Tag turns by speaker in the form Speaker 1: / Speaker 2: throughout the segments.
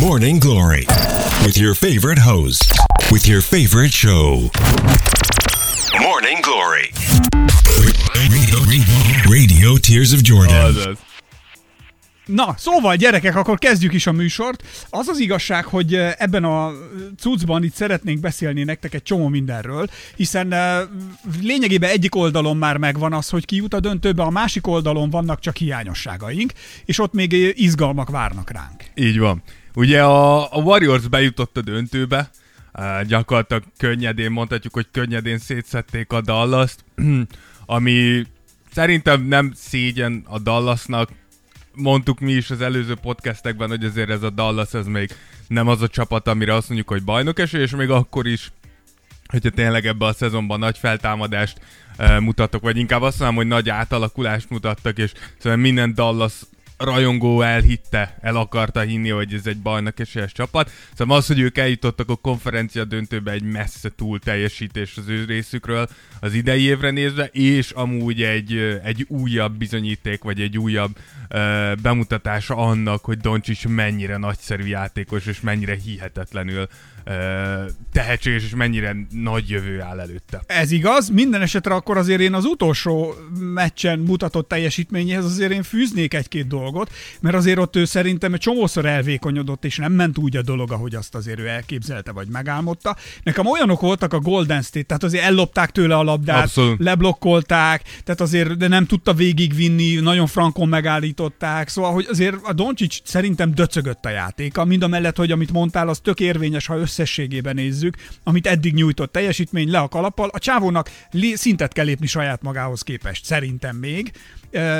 Speaker 1: Morning Glory with your favorite host, with your favorite show. Morning Glory. Radio, radio, radio Tears of Jordan.
Speaker 2: Oh, Azaz.
Speaker 3: Na, szóval gyerekek, akkor kezdjük is a műsort. Az az igazság, hogy eh, ebben a cuccban itt szeretnénk beszélni nektek egy csomó mindenről, hiszen eh, lényegében egyik oldalon már megvan az, hogy ki jut a döntőbe, a másik oldalon vannak csak hiányosságaink, és ott még eh, izgalmak várnak ránk.
Speaker 2: Így van. Ugye a, a Warriors bejutott a döntőbe, gyakorlatilag könnyedén, mondhatjuk, hogy könnyedén szétszették a Dallas-t, ami szerintem nem szégyen a Dallasnak, mondtuk mi is az előző podcastekben, hogy azért ez a Dallas, ez még nem az a csapat, amire azt mondjuk, hogy bajnok eső, és még akkor is, hogyha tényleg ebbe a szezonban nagy feltámadást e, mutattak, vagy inkább azt mondom, hogy nagy átalakulást mutattak, és szóval minden Dallas rajongó elhitte, el akarta hinni, hogy ez egy bajnok esélyes csapat. Szóval az, hogy ők eljutottak a konferencia döntőbe egy messze túl teljesítés az ő részükről az idei évre nézve, és amúgy egy, egy újabb bizonyíték, vagy egy újabb uh, bemutatása annak, hogy Doncsics mennyire nagyszerű játékos, és mennyire hihetetlenül uh, tehetséges, és mennyire nagy jövő áll előtte.
Speaker 3: Ez igaz, minden esetre akkor azért én az utolsó meccsen mutatott teljesítményéhez azért én fűznék egy-két dolgot, mert azért ott ő szerintem egy csomószor elvékonyodott, és nem ment úgy a dolog, ahogy azt azért ő elképzelte, vagy megálmodta. Nekem olyanok voltak a Golden State, tehát azért ellopták tőle a labdát,
Speaker 2: Abszolút.
Speaker 3: leblokkolták, tehát azért de nem tudta végigvinni, nagyon frankon megállították, szóval hogy azért a Doncsics szerintem döcögött a játéka, mind a mellett, hogy amit mondtál, az tök érvényes, ha összességében nézzük, amit eddig nyújtott teljesítmény le a kalappal, a csávónak szintet kell lépni saját magához képest, szerintem még.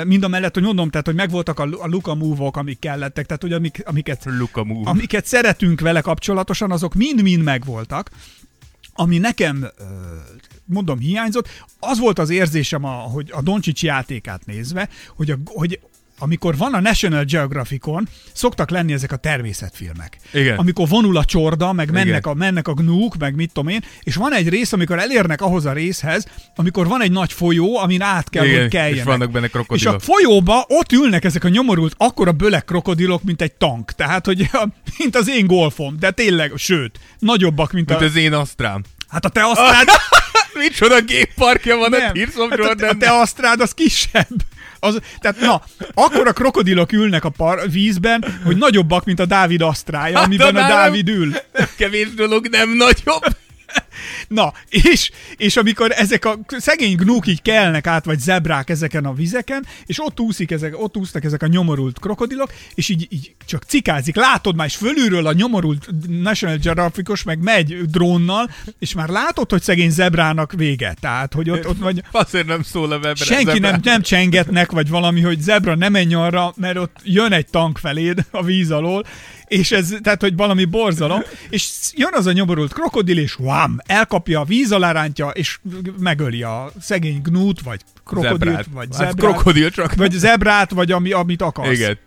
Speaker 3: Mind a mellett, hogy mondom, tehát, hogy megvoltak a, a Luka move amik kellettek, tehát, hogy amik, amiket,
Speaker 2: Luka move.
Speaker 3: amiket szeretünk vele kapcsolatosan, azok mind-mind megvoltak. Ami nekem, mondom, hiányzott, az volt az érzésem, a, hogy a Doncsics játékát nézve, hogy, a, hogy amikor van a National Geographicon, szoktak lenni ezek a természetfilmek.
Speaker 2: Igen.
Speaker 3: Amikor vonul a csorda, meg mennek
Speaker 2: Igen.
Speaker 3: a, mennek a gnúk, meg mit tudom én, és van egy rész, amikor elérnek ahhoz a részhez, amikor van egy nagy folyó, amin át kell,
Speaker 2: Igen,
Speaker 3: hogy keljenek.
Speaker 2: és vannak benne
Speaker 3: És
Speaker 2: krokodilok.
Speaker 3: a folyóba ott ülnek ezek a nyomorult, akkora bölek krokodilok, mint egy tank. Tehát, hogy mint az én golfom, de tényleg, sőt, nagyobbak, mint,
Speaker 2: Mint
Speaker 3: a...
Speaker 2: az én Astrám.
Speaker 3: Hát a te asztrád...
Speaker 2: Micsoda gépparkja van a
Speaker 3: nem,
Speaker 2: Tears of
Speaker 3: hát a, a
Speaker 2: Jordan.
Speaker 3: te asztrád az kisebb. Az, tehát na, akkor a krokodilok ülnek a par, vízben, hogy nagyobbak, mint a Dávid asztrája,
Speaker 2: Hát,
Speaker 3: amiben a Dávid ül.
Speaker 2: Kevés dolog nem nagyobb.
Speaker 3: Na, és, és amikor ezek a szegény gnúk így kelnek át, vagy zebrák ezeken a vizeken, és ott úszik ezek, ott úsznak ezek a nyomorult krokodilok, és így, így csak cikázik, látod már, és fölülről a nyomorult National Geographicos meg megy drónnal, és már látod, hogy szegény zebrának vége. Tehát, hogy ott, ott vagy,
Speaker 2: Azért nem szól a webre.
Speaker 3: senki nem, nem csengetnek, vagy valami, hogy zebra ne menj arra, mert ott jön egy tank feléd a víz alól, és ez, tehát, hogy valami borzalom, és jön az a nyomorult krokodil, és vám, elkapja a víz alá rántja, és megöli a szegény gnút, vagy krokodilt,
Speaker 2: Zebrát.
Speaker 3: vagy
Speaker 2: Hát
Speaker 3: zebrát,
Speaker 2: krokodil csak.
Speaker 3: vagy zebrát, vagy ami, amit akarsz.
Speaker 2: Igen.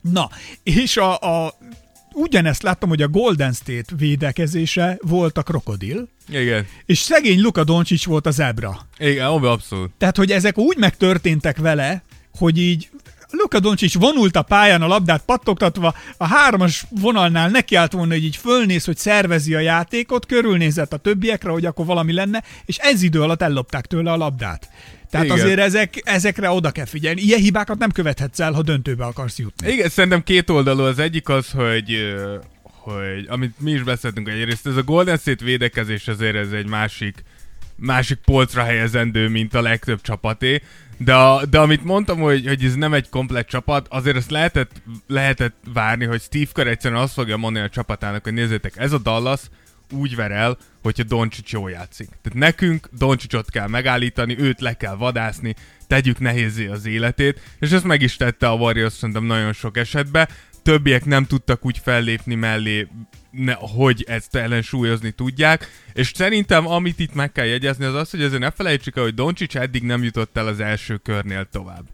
Speaker 3: Na, és a, a ugyanezt láttam, hogy a Golden State védekezése volt a krokodil,
Speaker 2: Igen.
Speaker 3: és szegény Luka Doncic volt a zebra.
Speaker 2: Igen, abban abszolút.
Speaker 3: Tehát, hogy ezek úgy megtörténtek vele, hogy így Luka Doncic vonult a pályán a labdát pattogtatva, a hármas vonalnál nekiállt volna, hogy így fölnéz, hogy szervezi a játékot, körülnézett a többiekre, hogy akkor valami lenne, és ez idő alatt ellopták tőle a labdát. Tehát
Speaker 2: Igen.
Speaker 3: azért ezek, ezekre oda kell figyelni. Ilyen hibákat nem követhetsz el, ha döntőbe akarsz jutni.
Speaker 2: Igen, szerintem két oldalú. Az egyik az, hogy hogy amit mi is beszéltünk egyrészt, ez a Golden State védekezés azért ez egy másik másik polcra helyezendő, mint a legtöbb csapaté. De, a, de amit mondtam, hogy, hogy ez nem egy komplet csapat, azért azt lehetett, lehetett várni, hogy Steve Kerr egyszerűen azt fogja mondani a csapatának, hogy nézzétek, ez a Dallas úgy ver el, hogyha Doncic jól játszik. Tehát nekünk Doncicot kell megállítani, őt le kell vadászni, tegyük nehézé az életét, és ezt meg is tette a Warriors szerintem nagyon sok esetben. Többiek nem tudtak úgy fellépni mellé, ne, hogy ezt ellensúlyozni tudják, és szerintem amit itt meg kell jegyezni az az, hogy azért ne felejtsük el, hogy Doncic eddig nem jutott el az első körnél tovább.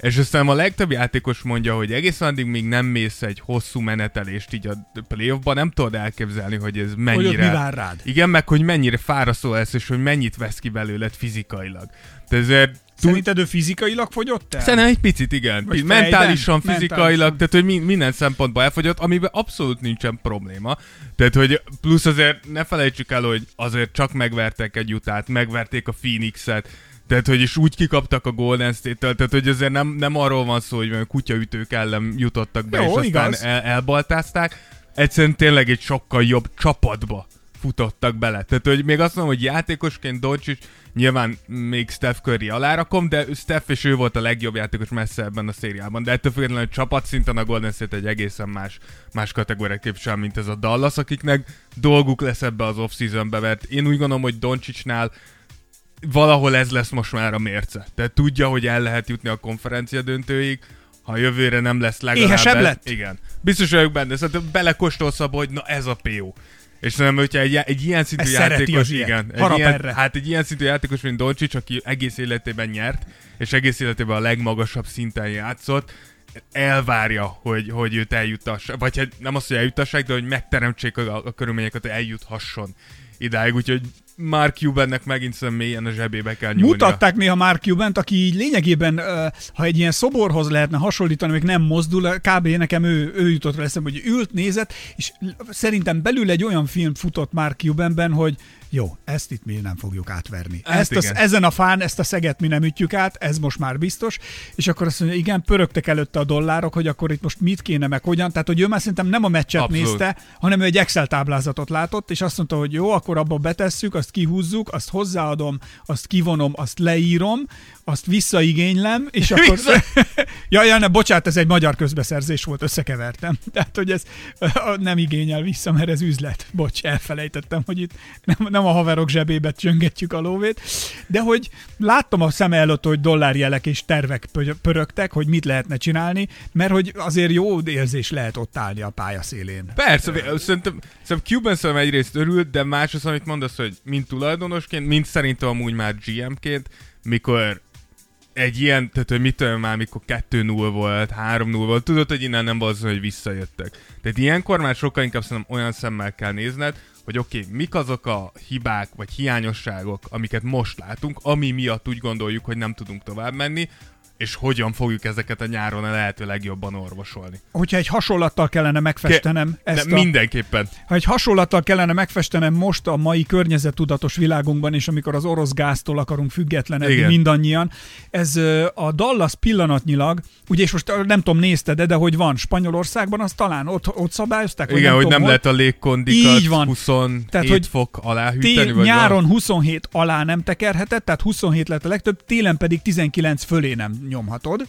Speaker 2: És aztán a legtöbb játékos mondja, hogy egészen addig még nem mész egy hosszú menetelést így a playoffban, nem tudod elképzelni, hogy ez mennyire...
Speaker 3: Hogy mi vár rád.
Speaker 2: Igen, meg hogy mennyire fárasztó lesz, és hogy mennyit vesz ki belőled fizikailag. De ezért
Speaker 3: Szerinted ő fizikailag fogyott el?
Speaker 2: Szerintem egy picit, igen.
Speaker 3: Vagy
Speaker 2: mentálisan,
Speaker 3: fejben?
Speaker 2: fizikailag,
Speaker 3: Mentálisan.
Speaker 2: tehát hogy mi- minden szempontból elfogyott, amiben abszolút nincsen probléma. Tehát, hogy plusz azért ne felejtsük el, hogy azért csak megvertek egy utát, megverték a Phoenixet, tehát, hogy is úgy kikaptak a Golden State-től, tehát, hogy azért nem, nem arról van szó, hogy kutyaütők ellen jutottak be,
Speaker 3: Jó,
Speaker 2: és aztán el, elbaltázták. Egyszerűen tényleg egy sokkal jobb csapatba futottak bele. Tehát, hogy még azt mondom, hogy játékosként Doncic nyilván még Steph Curry alárakom, de Steph és ő volt a legjobb játékos messze ebben a szériában. De ettől függetlenül csapatszinten a Golden State egy egészen más, más kategóriát képvisel, mint ez a Dallas, akiknek dolguk lesz ebbe az off-seasonbe, mert én úgy gondolom, hogy Doncicnál valahol ez lesz most már a mérce. Tehát tudja, hogy el lehet jutni a konferencia döntőig, ha jövőre nem lesz legalább...
Speaker 3: Éhesebb lett?
Speaker 2: Igen. Biztos vagyok benne, szerintem belekóstolsz abba, hogy na ez a PO. És szerintem, hogyha egy, egy ilyen szintű
Speaker 3: Ez szereti
Speaker 2: játékos, igen, egy ilyen,
Speaker 3: erre.
Speaker 2: hát egy ilyen szintű játékos, mint Doncsics, aki egész életében nyert, és egész életében a legmagasabb szinten játszott, elvárja, hogy, hogy őt eljutassák, vagy hát nem azt, hogy eljutassák, de hogy megteremtsék a, a körülményeket, hogy eljuthasson idáig, úgyhogy Mark Cubannek megint szerintem mélyen a zsebébe kell nyúlnia.
Speaker 3: Mutatták néha Mark Cuban-t, aki így lényegében, ha egy ilyen szoborhoz lehetne hasonlítani, még nem mozdul, kb. nekem ő, ő jutott rá eszembe, hogy ült, nézett, és szerintem belül egy olyan film futott Mark Cubanben, hogy jó, ezt itt mi nem fogjuk átverni.
Speaker 2: Hát
Speaker 3: ezt az, ezen a fán, ezt a szeget mi nem ütjük át, ez most már biztos. És akkor azt mondja, igen, pörögtek előtte a dollárok, hogy akkor itt most mit kéne, meg hogyan. Tehát, hogy ő már szerintem nem a meccset
Speaker 2: Abszolút.
Speaker 3: nézte, hanem ő egy Excel táblázatot látott, és azt mondta, hogy jó, akkor abba betesszük, azt kihúzzuk, azt hozzáadom, azt kivonom, azt leírom, azt visszaigénylem, és akkor...
Speaker 2: Vissza-
Speaker 3: ja, ja, ne, bocsánat, ez egy magyar közbeszerzés volt, összekevertem. Tehát, hogy ez nem igényel vissza, mert ez üzlet. Bocs, elfelejtettem, hogy itt nem, nem a haverok zsebébe csöngetjük a lóvét. De hogy láttam a szem előtt, hogy dollárjelek és tervek pö- pörögtek, hogy mit lehetne csinálni, mert hogy azért jó érzés lehet ott állni a pályaszélén.
Speaker 2: Persze, vé- szerintem, szerintem Cuban szerintem egyrészt örült, de más az, amit mondasz, hogy mint tulajdonosként, mint szerintem amúgy már GM-ként, mikor egy ilyen, tehát hogy mit tudom már, mikor 2-0 volt, 3-0 volt, tudod, hogy innen nem az, hogy visszajöttek. Tehát ilyenkor már sokkal inkább szerintem olyan szemmel kell nézned, hogy oké, okay, mik azok a hibák vagy hiányosságok, amiket most látunk, ami miatt úgy gondoljuk, hogy nem tudunk tovább menni, és hogyan fogjuk ezeket a nyáron a lehető legjobban orvosolni.
Speaker 3: Hogyha egy hasonlattal kellene megfestenem
Speaker 2: de
Speaker 3: ezt a...
Speaker 2: mindenképpen.
Speaker 3: Ha egy hasonlattal kellene megfestenem most a mai környezettudatos világunkban, és amikor az orosz gáztól akarunk függetlenedni
Speaker 2: Igen.
Speaker 3: mindannyian, ez a Dallas pillanatnyilag, ugye és most nem tudom, nézted de hogy van Spanyolországban, az talán ott, ott szabályozták,
Speaker 2: Igen, hogy
Speaker 3: tudom,
Speaker 2: nem
Speaker 3: hol.
Speaker 2: lehet a légkondikat
Speaker 3: Így van.
Speaker 2: 27
Speaker 3: Tehát, hogy
Speaker 2: fok alá hűteni, vagy
Speaker 3: nyáron
Speaker 2: van?
Speaker 3: 27 alá nem tekerheted, tehát 27 lett a legtöbb, télen pedig 19 fölé nem nyomhatod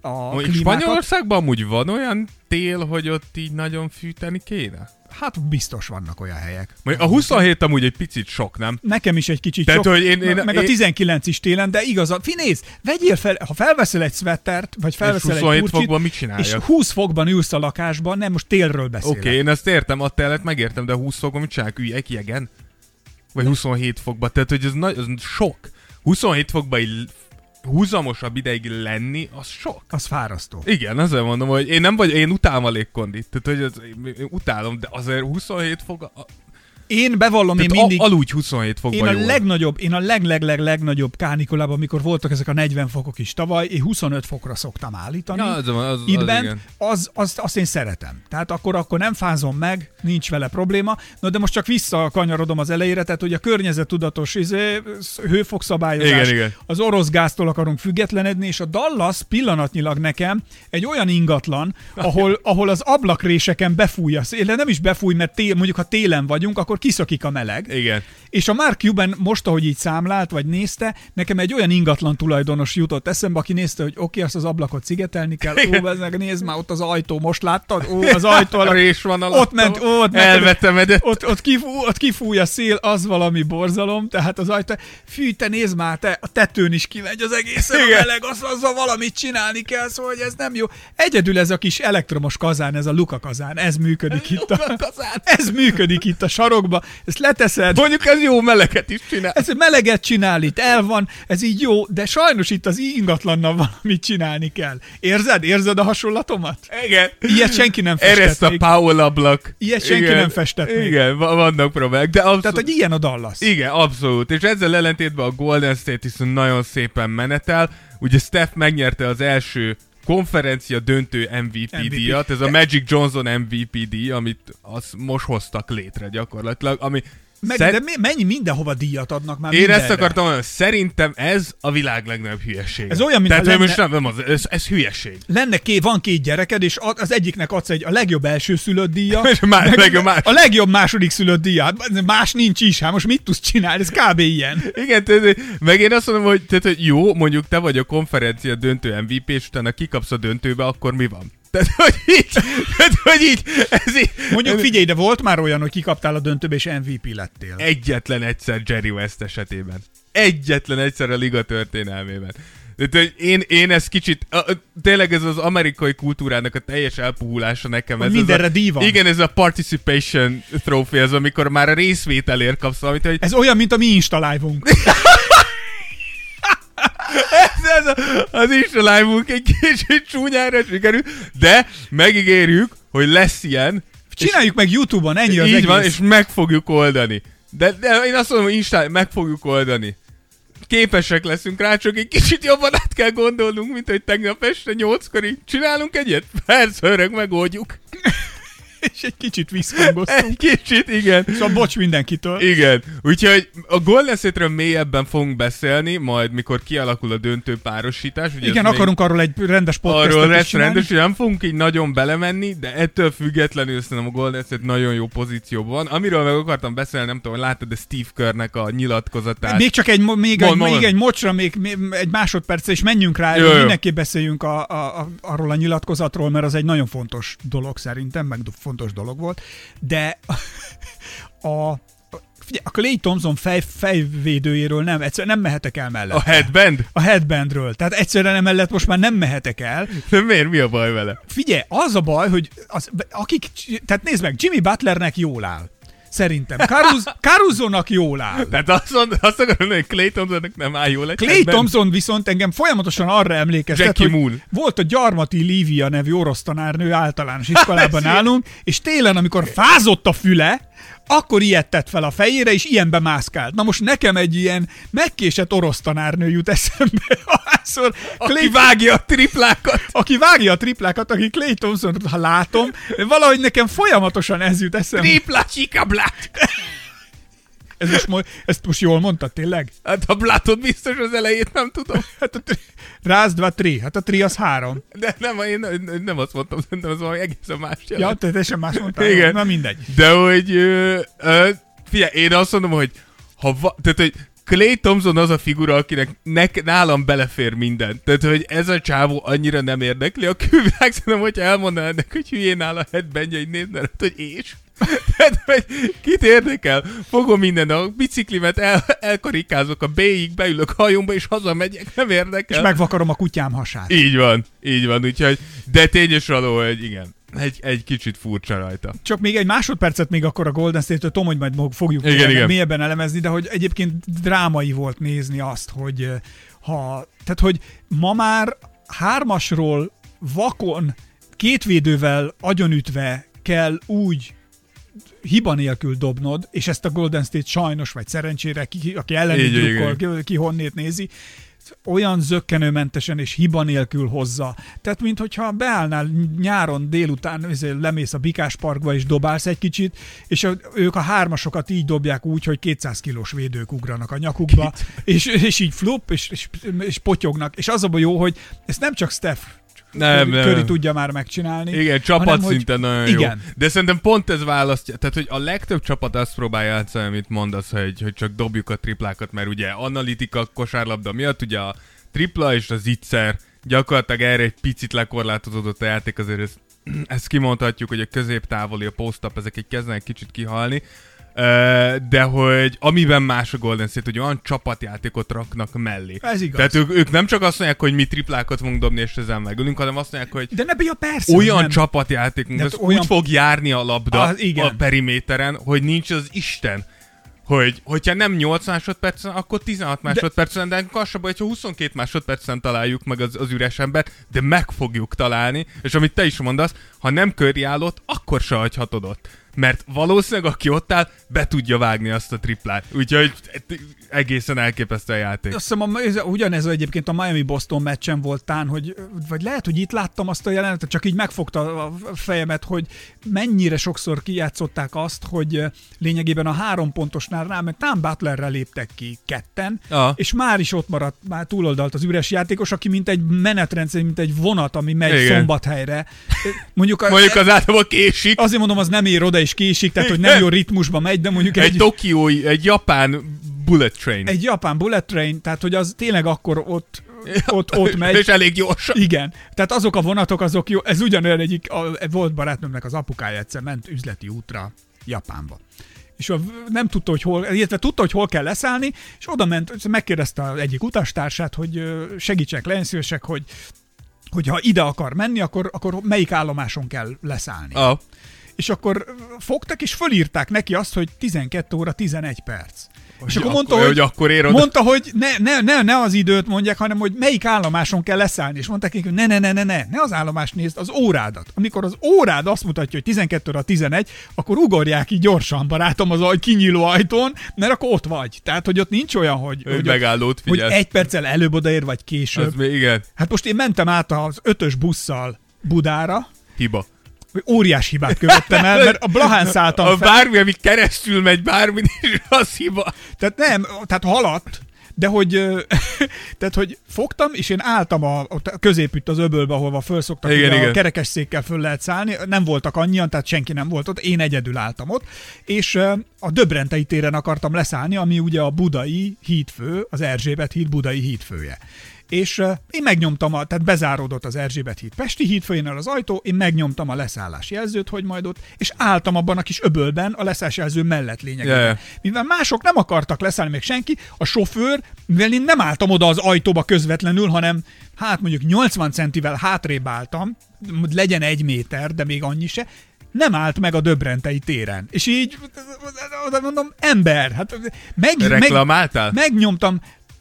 Speaker 3: a
Speaker 2: Mondjuk
Speaker 3: klímákat.
Speaker 2: Spanyolországban amúgy van olyan tél, hogy ott így nagyon fűteni kéne?
Speaker 3: Hát biztos vannak olyan helyek.
Speaker 2: A 27 amúgy egy picit sok, nem?
Speaker 3: Nekem is egy kicsit
Speaker 2: Tehát,
Speaker 3: sok,
Speaker 2: hogy én- én-
Speaker 3: meg a
Speaker 2: én-
Speaker 3: 19 is télen, de igazad. Fi, nézd, vegyél fel, ha felveszel egy szvettert, vagy felveszel egy
Speaker 2: 27
Speaker 3: purcsit,
Speaker 2: fokban mit
Speaker 3: és
Speaker 2: csináljak?
Speaker 3: 20 fokban ülsz a lakásban, nem most télről beszélek.
Speaker 2: Oké, okay, én ezt értem, a telet megértem, de 20 fokban mit csinálják? Üljek jegen? Vagy 27 fokban? Tehát, hogy ez, nagy, ez sok. 27 fokban így húzamosabb ideig lenni, az sok.
Speaker 3: Az fárasztó.
Speaker 2: Igen, azért mondom, hogy én nem vagy, én utálom a légkondit, tehát hogy én, én utálom, de azért 27 fok, a,
Speaker 3: Én bevallom, én
Speaker 2: tehát
Speaker 3: mindig...
Speaker 2: a, aludj 27 fokban
Speaker 3: Én a
Speaker 2: jól.
Speaker 3: legnagyobb, én a leg, leg, leg, legnagyobb kánikulában, amikor voltak ezek a 40 fokok is tavaly, én 25 fokra szoktam állítani.
Speaker 2: Ja, az, az,
Speaker 3: Itt
Speaker 2: az,
Speaker 3: bent,
Speaker 2: igen.
Speaker 3: az, az, azt én szeretem. Tehát akkor, akkor nem fázom meg, nincs vele probléma. No, de most csak visszakanyarodom az elejére, tehát hogy a környezettudatos izé, hőfokszabályozás,
Speaker 2: Igen, igen.
Speaker 3: az orosz gáztól akarunk függetlenedni, és a Dallas pillanatnyilag nekem egy olyan ingatlan, ahol, ahol az ablakréseken befúj a szél, nem is befúj, mert tél, mondjuk ha télen vagyunk, akkor kiszakik a meleg.
Speaker 2: Igen.
Speaker 3: És a Mark Cuban most, ahogy így számlált, vagy nézte, nekem egy olyan ingatlan tulajdonos jutott eszembe, aki nézte, hogy oké, okay, azt az ablakot szigetelni kell, ó, ezek, nézd már, ott az ajtó, most láttad? Ó, az ajtó alatt,
Speaker 2: rés van alatt.
Speaker 3: ott ment, ó, ott ment, ott, ott, kifú, ott kifúj a szél, az valami borzalom, tehát az ajtó, fű, te nézd már, te, a tetőn is kimegy az egész a
Speaker 2: Igen.
Speaker 3: meleg, az, azzal valamit csinálni kell, szóval hogy ez nem jó. Egyedül ez a kis elektromos kazán, ez a Luka kazán, ez működik itt a,
Speaker 2: Kazán.
Speaker 3: ez működik itt a sarokban, sarokba, ezt leteszed,
Speaker 2: Mondjuk ez jó meleget is csinál.
Speaker 3: ez meleget csinál itt, el van, ez így jó, de sajnos itt az ingatlannal valamit csinálni kell. Érzed? Érzed a hasonlatomat?
Speaker 2: Igen.
Speaker 3: Ilyet senki nem festett
Speaker 2: Ereszt a. Powell ablak.
Speaker 3: Ilyet senki nem festett még.
Speaker 2: Igen, va- vannak problémák, de abszolút...
Speaker 3: Tehát, hogy ilyen a Dallas.
Speaker 2: Igen, abszolút. És ezzel ellentétben a Golden State viszont nagyon szépen menetel. Ugye Steph megnyerte az első konferencia döntő MVP,
Speaker 3: MVP.
Speaker 2: díjat, ez a Magic Johnson MVP díj, amit azt most hoztak létre gyakorlatilag, ami
Speaker 3: Meg,
Speaker 2: szer-
Speaker 3: de mennyi mindenhova díjat adnak már
Speaker 2: Én
Speaker 3: mindenre.
Speaker 2: ezt akartam mondani, szerintem ez a világ legnagyobb hülyeség.
Speaker 3: Ez olyan, mintha
Speaker 2: Tehát,
Speaker 3: lenne-
Speaker 2: most nem, nem az, ez, ez hülyeség.
Speaker 3: Lenne ké, van két gyereked, és az egyiknek adsz egy a legjobb első szülött díjat,
Speaker 2: És a má- legjobb más-
Speaker 3: a legjobb második szülött díjat. Más nincs is, hát most mit tudsz csinálni? Ez kb. ilyen.
Speaker 2: Igen, tehát, meg én azt mondom, hogy, tehát, hogy jó, mondjuk te vagy a konferencia döntő MVP, és utána kikapsz a döntőbe, akkor mi van? Tehát, hogy így, tehát, hogy így, ez így,
Speaker 3: Mondjuk figyelj, de volt már olyan, hogy kikaptál a döntőbe, és MVP lettél.
Speaker 2: egyetlen egyszer Jerry West esetében. Egyetlen egyszer a liga történelmében. Tehát, hogy én, én ez kicsit, a, tényleg ez az amerikai kultúrának a teljes elpuhulása nekem.
Speaker 3: Hogy
Speaker 2: Ez
Speaker 3: mindenre
Speaker 2: a,
Speaker 3: díj van.
Speaker 2: Igen, ez a participation trophy, ez amikor már a részvételért kapsz valamit, hogy
Speaker 3: Ez olyan, mint a mi Insta live-unk.
Speaker 2: ez, ez a, az Insta live egy kicsit csúnyára sikerül, de megígérjük, hogy lesz ilyen,
Speaker 3: Csináljuk meg YouTube-on, ennyi az
Speaker 2: így
Speaker 3: egész.
Speaker 2: van, és meg fogjuk oldani. De, de én azt mondom, Insta meg fogjuk oldani. Képesek leszünk rá, csak egy kicsit jobban át kell gondolnunk, mint hogy tegnap este nyolckor így csinálunk egyet? Persze, öreg, megoldjuk.
Speaker 3: És egy kicsit visszhangoztunk.
Speaker 2: Egy kicsit, igen.
Speaker 3: Szóval bocs mindenkitől.
Speaker 2: Igen, úgyhogy a Golden State-ről mélyebben fogunk beszélni, majd mikor kialakul a döntő párosítás. Ugye
Speaker 3: Igen,
Speaker 2: még-
Speaker 3: akarunk arról egy rendes podcastot
Speaker 2: Arról lesz rendes, hogy nem fogunk így nagyon belemenni, de ettől függetlenül szerintem a Golden State nagyon jó pozícióban van. Amiről meg akartam beszélni, nem tudom, hogy láttad, de Steve Kerrnek a nyilatkozatát.
Speaker 3: Még csak egy, még,
Speaker 2: Mond,
Speaker 3: egy,
Speaker 2: mond.
Speaker 3: még egy mocsra, még, még egy másodperc, és menjünk rá,
Speaker 2: Jó, jó.
Speaker 3: mindenképp beszéljünk a, a, a, arról a nyilatkozatról, mert az egy nagyon fontos dolog szerintem, meg do- fontos dolog volt, de a, figyelj, a Clay Thompson fej, fejvédőjéről nem, egyszerűen nem mehetek el mellett.
Speaker 2: A headband?
Speaker 3: a headbandről. Tehát egyszerűen emellett most már nem mehetek el.
Speaker 2: De miért? Mi a baj vele?
Speaker 3: Figyelj, az a baj, hogy az, akik, tehát nézd meg, Jimmy Butlernek jól áll. Szerintem. Caruz, Caruso-nak jól áll.
Speaker 2: Tehát azt, azt akarom hogy Clay Thompsonnak nem áll jól egy
Speaker 3: Clay? Thompson viszont engem folyamatosan arra emlékeztet,
Speaker 2: Jackie
Speaker 3: hogy
Speaker 2: Moon.
Speaker 3: volt a Gyarmati Lívia nevű orosz tanárnő általános iskolában nálunk, és télen, amikor fázott a füle, akkor ilyet tett fel a fejére, és ilyenbe mászkált. Na most nekem egy ilyen megkésett orosz tanárnő jut eszembe. Ahányszor
Speaker 2: Aki vágja a triplákat.
Speaker 3: aki vágja a triplákat, aki Clay thompson ha látom, valahogy nekem folyamatosan ez jut eszembe.
Speaker 2: Tripla csikablát.
Speaker 3: Ez most, mo- ezt most jól mondtad, tényleg?
Speaker 2: Hát a blátod biztos az elejét nem tudom.
Speaker 3: Hát a tri, ráz, dva, tri. Hát a tri az három.
Speaker 2: De nem, én nem- nem azt mondtam, szerintem az valami egészen más
Speaker 3: Ja,
Speaker 2: jelent.
Speaker 3: te teljesen más mondtál.
Speaker 2: Igen.
Speaker 3: Na mindegy.
Speaker 2: De hogy, ö, ö, figyelj, én azt mondom, hogy ha va, tehát, hogy Clay Thompson az a figura, akinek nek, nálam belefér minden. Tehát, hogy ez a csávó annyira nem érdekli. A külvilág szerintem, hogyha elmondaná ennek, hogy hülyén áll a headbandja, így nézne hogy és. Tehát, hogy kit érdekel? Fogom minden, a biciklimet el, elkarikázok a B-ig, beülök hajomba, és hazamegyek, nem érdekel.
Speaker 3: És megvakarom a kutyám hasát.
Speaker 2: Így van, így van, úgyhogy, de tényes való, hogy igen, egy, egy kicsit furcsa rajta.
Speaker 3: Csak még egy másodpercet még akkor a Golden State-től, tudom, hogy majd fogjuk
Speaker 2: Igen,
Speaker 3: igen,
Speaker 2: igen.
Speaker 3: mélyebben elemezni, de hogy egyébként drámai volt nézni azt, hogy ha, tehát hogy ma már hármasról vakon két védővel agyonütve kell úgy hiba nélkül dobnod, és ezt a Golden State sajnos, vagy szerencsére, ki, aki elleni
Speaker 2: Így,
Speaker 3: drukkol, ki, ki honnét nézi, olyan zöggenőmentesen és hiba nélkül hozza. Tehát, mint hogyha beállnál nyáron délután, lemész a Bikás Parkba és dobálsz egy kicsit, és a, ők a hármasokat így dobják úgy, hogy 200 kilós védők ugranak a nyakukba, és, és így flup, és, és, és potyognak. És az a jó, hogy ezt nem csak Steph
Speaker 2: Nem, nem, nem.
Speaker 3: tudja már megcsinálni.
Speaker 2: Igen, csapat
Speaker 3: hanem, hogy-
Speaker 2: szinten nagyon
Speaker 3: igen.
Speaker 2: jó. De szerintem pont ez választja, tehát hogy a legtöbb csapat azt próbálja játszani, amit mondasz, hogy, hogy csak dobjuk a triplákat, mert ugye analitika kosárlabda miatt ugye a tripla és az zicser gyakorlatilag erre egy picit lekorlátozódott a játék, azért ezt, ezt kimondhatjuk, hogy a középtávoli, a post ezek egy kezdenek kicsit kihalni. De hogy amiben más a Golden State, hogy olyan csapatjátékot raknak mellé.
Speaker 3: Ez igaz.
Speaker 2: Tehát ők, ők nem csak azt mondják, hogy mi triplákat fogunk dobni, és ezzel megülünk, hanem azt mondják, hogy
Speaker 3: De ne ja, persze,
Speaker 2: olyan
Speaker 3: nem.
Speaker 2: csapatjátékunk, az
Speaker 3: olyan-
Speaker 2: úgy fog járni a labda
Speaker 3: Az, igen.
Speaker 2: a periméteren, hogy nincs az Isten. Hogy, hogyha nem 8 másodpercen, akkor 16 másodpercen, de, de az sem baj, hogyha 22 másodpercen találjuk meg az, az üres embert, de meg fogjuk találni, és amit te is mondasz, ha nem körri állott, akkor se hagyhatod ott. Mert valószínűleg aki ott áll, be tudja vágni azt a triplát. Úgyhogy egészen elképesztő a játék.
Speaker 3: Azt hiszem, a, ez, ugyanez egyébként a Miami-Boston meccsen volt tán, hogy, vagy lehet, hogy itt láttam azt a jelenetet, csak így megfogta a fejemet, hogy mennyire sokszor kijátszották azt, hogy lényegében a három pontosnál rá, mert Tom Butlerre léptek ki ketten,
Speaker 2: Aha.
Speaker 3: és már is ott maradt, már túloldalt az üres játékos, aki mint egy menetrendszer, mint egy vonat, ami megy
Speaker 2: Igen.
Speaker 3: szombathelyre. Mondjuk, a,
Speaker 2: Mondjuk az általában késik.
Speaker 3: azért mondom, az nem ér oda és késik, tehát hogy nem jó ritmusba megy, de mondjuk
Speaker 2: Egy,
Speaker 3: egy,
Speaker 2: tokiói, egy japán bullet train.
Speaker 3: egy japán bullet train, tehát hogy az tényleg akkor ott, ott, ott megy.
Speaker 2: És elég gyorsan.
Speaker 3: Igen. Tehát azok a vonatok, azok jó. Ez ugyanolyan egyik, a, volt barátnőmnek az apukája egyszer ment üzleti útra Japánba. És nem tudta, hogy hol, illetve tudta, hogy hol kell leszállni, és oda ment, megkérdezte az egyik utastársát, hogy segítsek, legyen szívesek, hogy hogyha ide akar menni, akkor, akkor melyik állomáson kell leszállni.
Speaker 2: Ah.
Speaker 3: És akkor fogtak, és fölírták neki azt, hogy 12 óra 11 perc. És
Speaker 2: Hogy
Speaker 3: akkor mondta,
Speaker 2: akkor-
Speaker 3: hogy,
Speaker 2: hogy akkor ér oda.
Speaker 3: mondta, hogy ne, ne, ne, ne, az időt mondják, hanem hogy melyik állomáson kell leszállni. És mondták neki, hogy ne, ne, ne, ne, ne, ne az állomást nézd, az órádat. Amikor az órád azt mutatja, hogy 12 óra 11, akkor ugorják így gyorsan, barátom, az aj, kinyíló ajtón, mert akkor ott vagy. Tehát, hogy ott nincs olyan, hogy,
Speaker 2: Hogy
Speaker 3: hogy,
Speaker 2: megállót
Speaker 3: hogy egy perccel előbb odaér, vagy később.
Speaker 2: Az még igen,
Speaker 3: Hát most én mentem át az ötös busszal Budára,
Speaker 2: hiba.
Speaker 3: Óriás hibát követtem el, mert a Blahán szálltam
Speaker 2: A
Speaker 3: fel.
Speaker 2: bármi, ami keresztül megy bármi, az hiba.
Speaker 3: Tehát nem, tehát haladt, de hogy, tehát, hogy fogtam, és én álltam a, ott középütt az öbölbe, ahova föl szoktak,
Speaker 2: Igen,
Speaker 3: ugye a
Speaker 2: igen.
Speaker 3: kerekesszékkel föl lehet szállni, nem voltak annyian, tehát senki nem volt ott, én egyedül álltam ott, és a Döbrentei téren akartam leszállni, ami ugye a budai hídfő, az Erzsébet híd budai hídfője. És én megnyomtam, a, tehát bezáródott az Erzsébet híd Pesti hídfőjénél az ajtó, én megnyomtam a leszállás jelzőt, hogy majd ott, és álltam abban a kis öbölben a leszállás jelző mellett lényegében.
Speaker 2: Ja.
Speaker 3: Mivel mások nem akartak leszállni, még senki, a sofőr, mivel én nem álltam oda az ajtóba közvetlenül, hanem hát mondjuk 80 centivel hátrébb álltam, legyen egy méter, de még annyi se, nem állt meg a Döbrentei téren. És így, oda mondom, ember, hát meg, meg,
Speaker 2: Reklamáltál?
Speaker 3: megnyomtam,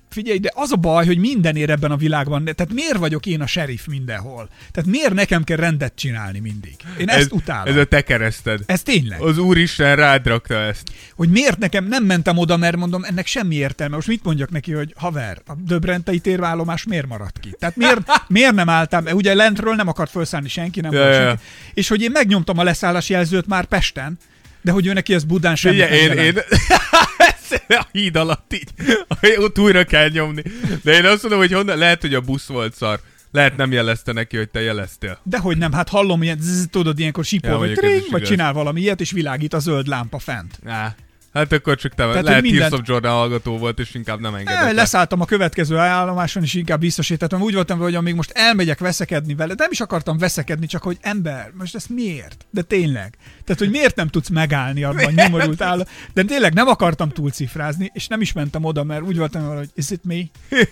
Speaker 3: Figyelj, de az a baj, hogy minden ér ebben a világban. Tehát miért vagyok én a sheriff mindenhol? Tehát miért nekem kell rendet csinálni mindig? Én ezt
Speaker 2: ez,
Speaker 3: utálom.
Speaker 2: Ez a te kereszted.
Speaker 3: Ez tényleg.
Speaker 2: Az úristen rád rakta ezt.
Speaker 3: Hogy miért nekem nem mentem oda, mert mondom, ennek semmi értelme. Most mit mondjak neki, hogy haver, a Döbrentei térvállomás miért maradt ki? Tehát miért, miért nem álltam? Ugye lentről nem akart felszállni senki, nem
Speaker 2: Ja,
Speaker 3: volt
Speaker 2: ja.
Speaker 3: senki. És hogy én megnyomtam a leszállás jelzőt már Pesten, de hogy ő neki ez Budán semmi
Speaker 2: Figyelj, én, én, a híd alatt így, ott újra kell nyomni. De én azt mondom, hogy honnan, lehet, hogy a busz volt szar. Lehet nem jelezte neki, hogy te jeleztél.
Speaker 3: De hogy nem, hát hallom ilyen, zzz, tudod, ilyenkor sipol,
Speaker 2: Ja,
Speaker 3: vagy, tring, vagy csinál valami ilyet, és világít a zöld lámpa fent.
Speaker 2: Á, hát akkor csak te
Speaker 3: hogy
Speaker 2: lehet
Speaker 3: mindent-
Speaker 2: Tears of Jordan hallgató volt, és inkább nem engedett.
Speaker 3: E,
Speaker 2: le.
Speaker 3: leszálltam a következő állomáson, és inkább visszasétáltam. Úgy voltam, hogy amíg most elmegyek veszekedni vele, nem is akartam veszekedni, csak hogy ember, most ezt miért? De tényleg. Tehát, hogy miért nem tudsz megállni abban a nyomorult áll. De tényleg nem akartam túlcifrázni, és nem is mentem oda, mert úgy voltam, hogy is it me?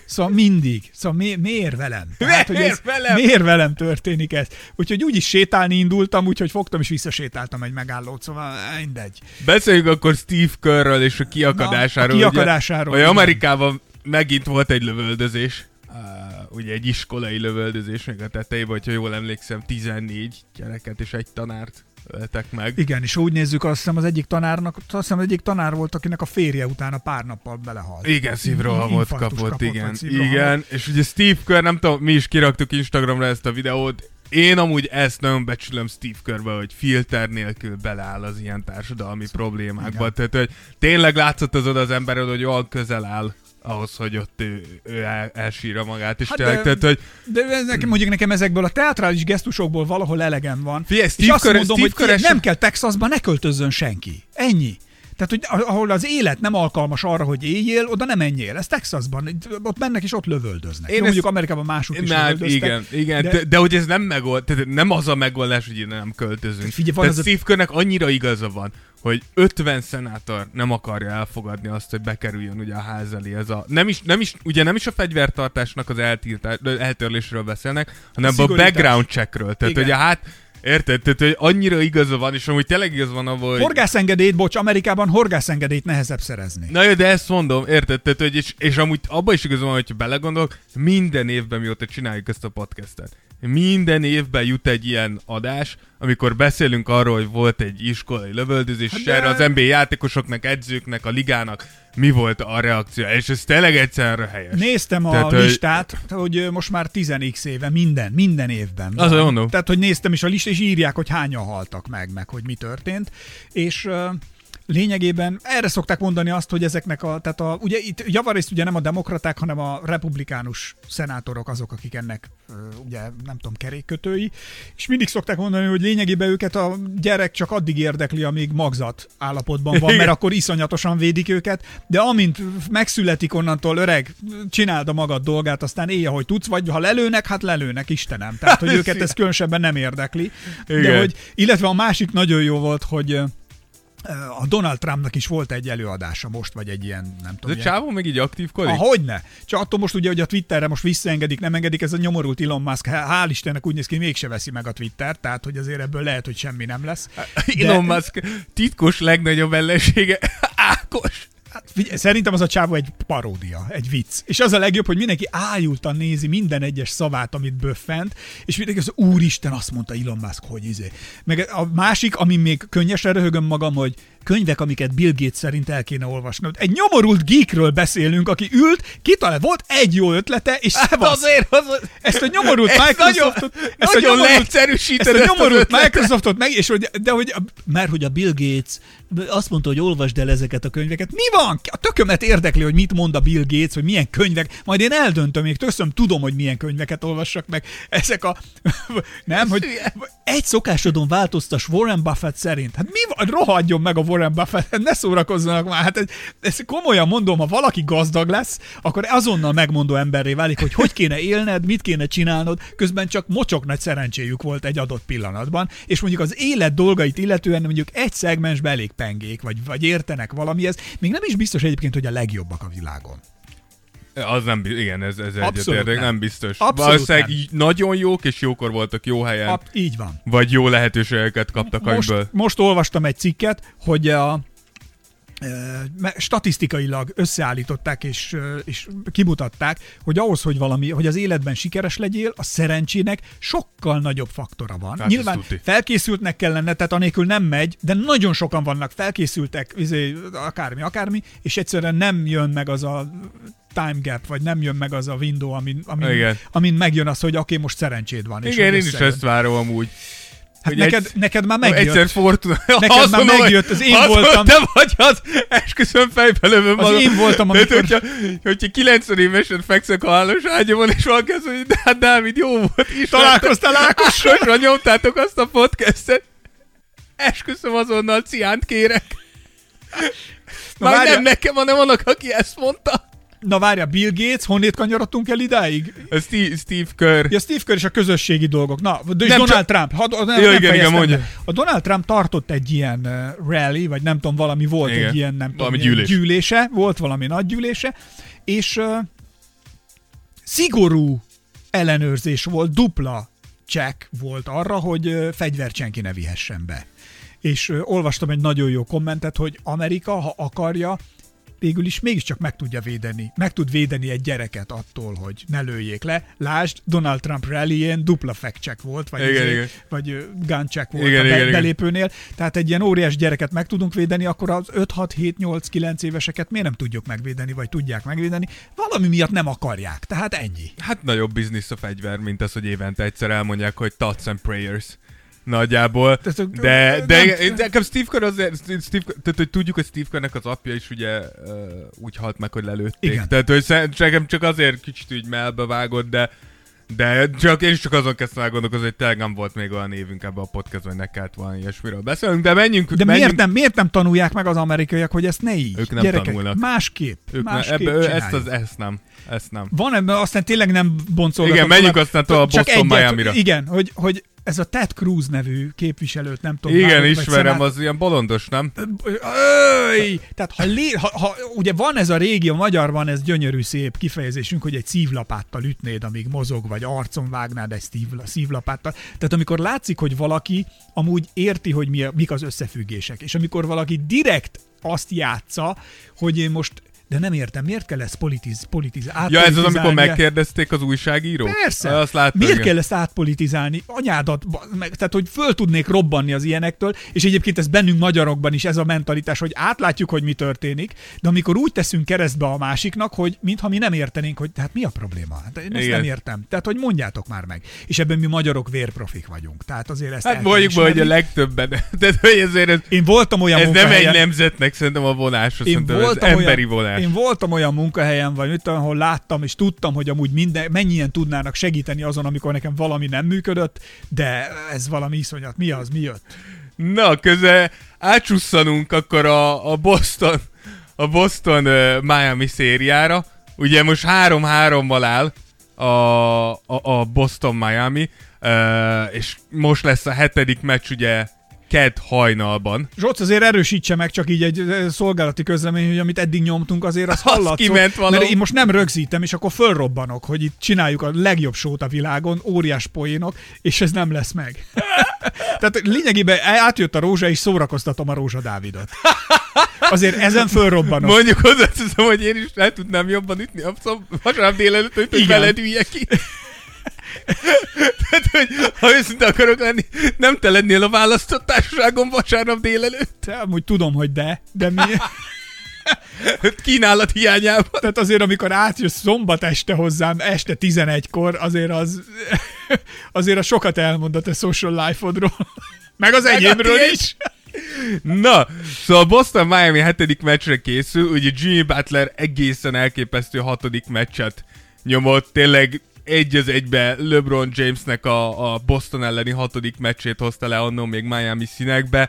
Speaker 3: Szóval mindig. Szóval mi, miért velem? Tehát, hogy ez,
Speaker 2: Miért velem?
Speaker 3: Miért velem történik ez? Úgyhogy úgy is sétálni indultam, úgyhogy fogtam és visszasétáltam egy megállót, szóval mindegy.
Speaker 2: Beszéljünk akkor Steve Kerrről és a kiakadásáról.
Speaker 3: Na, a kiakadásáról,
Speaker 2: Ugye,
Speaker 3: igen.
Speaker 2: Amerikában megint volt egy lövöldözés. Uh, ugye egy iskolai lövöldözés meg a tetejében, hogyha jól emlékszem, 14 gyereket és egy tanárt öltek meg.
Speaker 3: Igen, és úgy nézzük, azt hiszem az egyik tanárnak, azt hiszem az egyik tanár volt, akinek a férje utána pár nappal belehalt.
Speaker 2: Igen, szívrohamot kapott,
Speaker 3: kapott,
Speaker 2: igen. Igen, és ugye Steve Kerr, nem tudom, mi is kiraktuk Instagramra ezt a videót, én amúgy ezt nagyon becsülöm Steve Kerrbe, hogy filter nélkül beleáll az ilyen társadalmi problémákba.
Speaker 3: Igen.
Speaker 2: Tehát, hogy tényleg látszott az oda az emberről, hogy olyan közel áll ahhoz, hogy ott ő, ő el, elsírja magát, és
Speaker 3: Hát
Speaker 2: tényleg,
Speaker 3: de-
Speaker 2: tehát, hogy
Speaker 3: De ez nekem, mondjuk nekem ezekből a teatrális gesztusokból valahol elegem van.
Speaker 2: Figyelj,
Speaker 3: és
Speaker 2: Steve
Speaker 3: azt
Speaker 2: Kerr-
Speaker 3: mondom,
Speaker 2: Steve
Speaker 3: hogy
Speaker 2: Kerr-
Speaker 3: nem kell Texasba, ne költözzön senki. Ennyi. Tehát, hogy ahol az élet nem alkalmas arra, hogy éljél, oda nem menjél. Ez Texasban, ott mennek és ott lövöldöznek. Én Jó, ezt... mondjuk Amerikában mások is
Speaker 2: Na, igen, igen, de... De, de, hogy ez nem megold, tehát nem az a megoldás, hogy nem költözünk. Figyelj, van tehát az Steve Körnek annyira igaza van, hogy 50 szenátor nem akarja elfogadni azt, hogy bekerüljön ugye a ház elé ez a... Nem is, nem is, ugye nem is a fegyvertartásnak az eltiltás, eltörlésről beszélnek, hanem a, a background checkről. Tehát, Igen. hogy hát Érted? Tehát, hogy annyira igaza van, és amúgy tényleg igaz van abban, hogy...
Speaker 3: Horgászengedélyt, bocs, Amerikában horgászengedélyt nehezebb szerezni.
Speaker 2: Na jó, de ezt mondom, érted? Tehát, hogy és, és amúgy abban is igaza van, hogyha belegondolok, minden évben mióta csináljuk ezt a podcastet minden évben jut egy ilyen adás, amikor beszélünk arról, hogy volt egy iskolai lövöldözés, hát de... erre az NBA játékosoknak, edzőknek, a ligának mi volt a reakció, és ez tényleg egyszerre helyes.
Speaker 3: Néztem a Tehát, listát, hogy... hogy most már 10x éve minden, minden évben.
Speaker 2: Az mondom.
Speaker 3: Tehát, hogy néztem is a listát, és írják, hogy hányan haltak meg, meg hogy mi történt, és lényegében erre szokták mondani azt, hogy ezeknek a, tehát a, ugye itt javarészt ugye nem a demokraták, hanem a republikánus szenátorok azok, akik ennek ugye nem tudom, kerékkötői, és mindig szokták mondani, hogy lényegében őket a gyerek csak addig érdekli, amíg magzat állapotban van, mert akkor iszonyatosan védik őket, de amint megszületik onnantól öreg, csináld a magad dolgát, aztán élj, ahogy tudsz, vagy ha lelőnek, hát lelőnek, Istenem. Tehát, hogy őket ez különösebben nem érdekli. De hogy, illetve a másik nagyon jó volt, hogy a Donald Trumpnak is volt egy előadása most, vagy egy ilyen, nem tudom.
Speaker 2: De csávó még így kodik?
Speaker 3: Ah, hogyne. Csak attól most ugye, hogy a Twitterre most visszaengedik, nem engedik, ez a nyomorult Elon Musk, hál' Istennek úgy néz ki, mégse veszi meg a Twitter, tehát hogy azért ebből lehet, hogy semmi nem lesz.
Speaker 2: De... Elon Musk titkos legnagyobb ellensége, Ákos.
Speaker 3: Hát, figyelj, szerintem az a csávó egy paródia, egy vicc. És az a legjobb, hogy mindenki ájultan nézi minden egyes szavát, amit böffent, és mindenki az úristen azt mondta Elon Musk, hogy izé. Meg a másik, ami még könnyesen röhögöm magam, hogy könyvek, amiket Bill Gates szerint el kéne olvasni. Egy nyomorult geekről beszélünk, aki ült, kitalált, volt egy jó ötlete, és hát
Speaker 2: azért az,
Speaker 3: ezt a nyomorult
Speaker 2: ezt
Speaker 3: Microsoftot,
Speaker 2: nagyon, ezt nagyon a nyomorult, ezt
Speaker 3: a nyomorult Microsoftot meg, és hogy, de hogy, mert hogy a Bill Gates azt mondta, hogy olvasd el ezeket a könyveket. Mi van? A tökömet érdekli, hogy mit mond a Bill Gates, hogy milyen könyvek. Majd én eldöntöm, még töszöm tudom, hogy milyen könyveket olvassak meg. Ezek a... Nem, hogy egy szokásodon változtas Warren Buffett szerint. Hát mi van? Rohadjon meg a Warren Buffett, ne szórakozzanak már. Hát ez, ez komolyan mondom, ha valaki gazdag lesz, akkor azonnal megmondó emberré válik, hogy hogy kéne élned, mit kéne csinálnod, közben csak mocsok nagy szerencséjük volt egy adott pillanatban, és mondjuk az élet dolgait illetően mondjuk egy szegmensbe elég pengék, vagy, vagy értenek valamihez, még nem is biztos egyébként, hogy a legjobbak a világon.
Speaker 2: Az nem, igen, ez, ez egyetértek, nem. nem biztos. Abszolút Valószínűleg nem. nagyon jók, és jókor voltak jó helyen. Ab,
Speaker 3: így van.
Speaker 2: Vagy jó lehetőségeket kaptak
Speaker 3: most,
Speaker 2: agyből.
Speaker 3: Most olvastam egy cikket, hogy a, statisztikailag összeállították és, és kimutatták, hogy ahhoz, hogy valami, hogy az életben sikeres legyél, a szerencsének sokkal nagyobb faktora van. Hát Nyilván felkészültnek kell lenne, tehát anélkül nem megy, de nagyon sokan vannak felkészültek, izé, akármi, akármi, és egyszerűen nem jön meg az a time gap, vagy nem jön meg az a window, amin, amin, amin megjön az, hogy oké, most szerencséd van.
Speaker 2: Igen, és én is ezt várom amúgy.
Speaker 3: Hát neked, egy, neked már megjött.
Speaker 2: Egyszer Fortuna.
Speaker 3: Neked azt már mondom, megjött, az én
Speaker 2: azt
Speaker 3: voltam.
Speaker 2: Te vagy az, esküszöm fejbe lövöm
Speaker 3: Az én voltam, amikor...
Speaker 2: Tehát, hogyha, hogyha 90 évesen fekszek a hálós ágyamon, és valaki az, hogy de hát Dávid, jó volt is.
Speaker 3: Találkoztál Ákossal?
Speaker 2: nyomtátok azt a podcastet. Esküszöm azonnal ciánt kérek. Na, Már várja. nem nekem, hanem annak, aki ezt mondta.
Speaker 3: Na várja, Bill Gates, honnét kanyarodtunk el idáig?
Speaker 2: A Steve, Steve Kerr.
Speaker 3: Ja, Steve Kerr és a közösségi dolgok. Na, és nem Donald csak... Trump. Ha, nem,
Speaker 2: ja, nem igen, igen, mondja.
Speaker 3: A Donald Trump tartott egy ilyen uh, rally, vagy nem tudom, valami volt igen. egy ilyen, nem valami tudom, gyűlés. gyűlése, volt valami nagy gyűlése, és uh, szigorú ellenőrzés volt, dupla check volt arra, hogy uh, fegyvert senki ne vihessen be. És uh, olvastam egy nagyon jó kommentet, hogy Amerika, ha akarja, végül is mégiscsak meg tudja védeni, meg tud védeni egy gyereket attól, hogy ne lőjék le. Lásd, Donald Trump rally dupla fact check volt, vagy,
Speaker 2: igen, igen.
Speaker 3: vagy gun check volt igen, a be, igen, belépőnél. Tehát egy ilyen óriás gyereket meg tudunk védeni, akkor az 5, 6, 7, 8, 9 éveseket miért nem tudjuk megvédeni, vagy tudják megvédeni? Valami miatt nem akarják, tehát ennyi.
Speaker 2: Hát nagyobb biznisz a fegyver, mint az, hogy évente egyszer elmondják, hogy thoughts and prayers nagyjából. De, de, de, de Steve Kerr azért, Steve, tehát hogy tudjuk, hogy Steve Kerrnek az apja is ugye uh, úgy halt meg, hogy lelőtték. Igen. Tehát hogy nekem csak azért kicsit úgy melbe vágott, de De csak én is csak azon kezdtem el gondolkozni, hogy tényleg nem volt még olyan névünk ebbe a podcastban, hogy ne kellett volna ilyesmiről beszélünk, de menjünk.
Speaker 3: De
Speaker 2: menjünk.
Speaker 3: miért nem, miért nem tanulják meg az amerikaiak, hogy ezt ne így?
Speaker 2: Ők nem
Speaker 3: Gyerekek,
Speaker 2: tanulnak.
Speaker 3: Másképp.
Speaker 2: Ők ne,
Speaker 3: másképp
Speaker 2: ebbe, ő- ezt, az, ezt nem. Ezt nem.
Speaker 3: Van ebben, aztán tényleg nem boncolgatom.
Speaker 2: Igen, menjünk aztán tovább Boston Miami-ra.
Speaker 3: Igen, hogy, hogy ez a Ted Cruz nevű képviselőt, nem tudom.
Speaker 2: Igen,
Speaker 3: vagy
Speaker 2: ismerem,
Speaker 3: szenát-
Speaker 2: az ilyen bolondos, nem?
Speaker 3: Öj! Tehát ha, lé, ha, ha, ugye van ez a régi, a magyarban ez gyönyörű szép kifejezésünk, hogy egy szívlapáttal ütnéd, amíg mozog, vagy arcon vágnád egy szívla, szívlapáttal. Tehát amikor látszik, hogy valaki amúgy érti, hogy mi a, mik az összefüggések, és amikor valaki direkt azt játsza, hogy én most de nem értem, miért kell ezt politiz, politiz,
Speaker 2: Ja, ez az, amikor megkérdezték az újságírók?
Speaker 3: Persze.
Speaker 2: Azt láttam,
Speaker 3: Miért
Speaker 2: igen.
Speaker 3: kell ezt átpolitizálni? Anyádat, meg, tehát hogy föl tudnék robbanni az ilyenektől, és egyébként ez bennünk magyarokban is ez a mentalitás, hogy átlátjuk, hogy mi történik, de amikor úgy teszünk keresztbe a másiknak, hogy mintha mi nem értenénk, hogy tehát mi a probléma? Hát én ezt
Speaker 2: Igen.
Speaker 3: nem értem. Tehát, hogy mondjátok már meg. És ebben mi magyarok vérprofik vagyunk. Tehát azért ezt
Speaker 2: Hát mondjuk be, hogy a legtöbben. Tehát, hogy ezért ez,
Speaker 3: Én voltam olyan
Speaker 2: ez nem egy nemzetnek szerintem a vonás,
Speaker 3: én
Speaker 2: szerintem ez
Speaker 3: voltam,
Speaker 2: emberi
Speaker 3: olyan,
Speaker 2: vonás.
Speaker 3: Én voltam olyan munkahelyen, vagy mit ahol láttam, és tudtam, hogy amúgy minden, mennyien tudnának segíteni azon, amikor nekem valami nem működött, de ez valami iszonyat. Mi az, mi jött?
Speaker 2: Na, köze átsusszanunk akkor a, a Boston, a Boston Miami szériára. Ugye most 3-3-mal áll a, a, a Boston Miami, és most lesz a hetedik meccs ugye kedd hajnalban.
Speaker 3: Zsoc azért erősítse meg csak így egy ö, szolgálati közlemény, hogy amit eddig nyomtunk, azért az hallatszott.
Speaker 2: kiment valahol.
Speaker 3: Mert én most nem rögzítem, és akkor fölrobbanok, hogy itt csináljuk a legjobb sót a világon, óriás poénok, és ez nem lesz meg. Tehát lényegében átjött a rózsa, és szórakoztatom a rózsa Dávidot. Azért ezen fölrobbanok.
Speaker 2: Mondjuk hozzáteszem, hogy én is le tudnám jobban ütni a szom- vasárnap délelőtt, hogy, veled üljek ki. Tehát, hogy ha őszinte akarok lenni, nem te lennél a választott társaságom vasárnap délelőtt.
Speaker 3: De amúgy tudom, hogy de, de mi...
Speaker 2: Kínálat hiányában.
Speaker 3: Tehát azért, amikor átjössz szombat este hozzám, este 11-kor, azért az, azért az sokat elmond a te social life-odról. Meg az enyémről is.
Speaker 2: Na, szóval a Boston Miami hetedik meccsre készül, ugye Jimmy Butler egészen elképesztő hatodik meccset nyomott, tényleg egy az egybe LeBron Jamesnek a, a Boston elleni hatodik meccsét hozta le annó még Miami színekbe.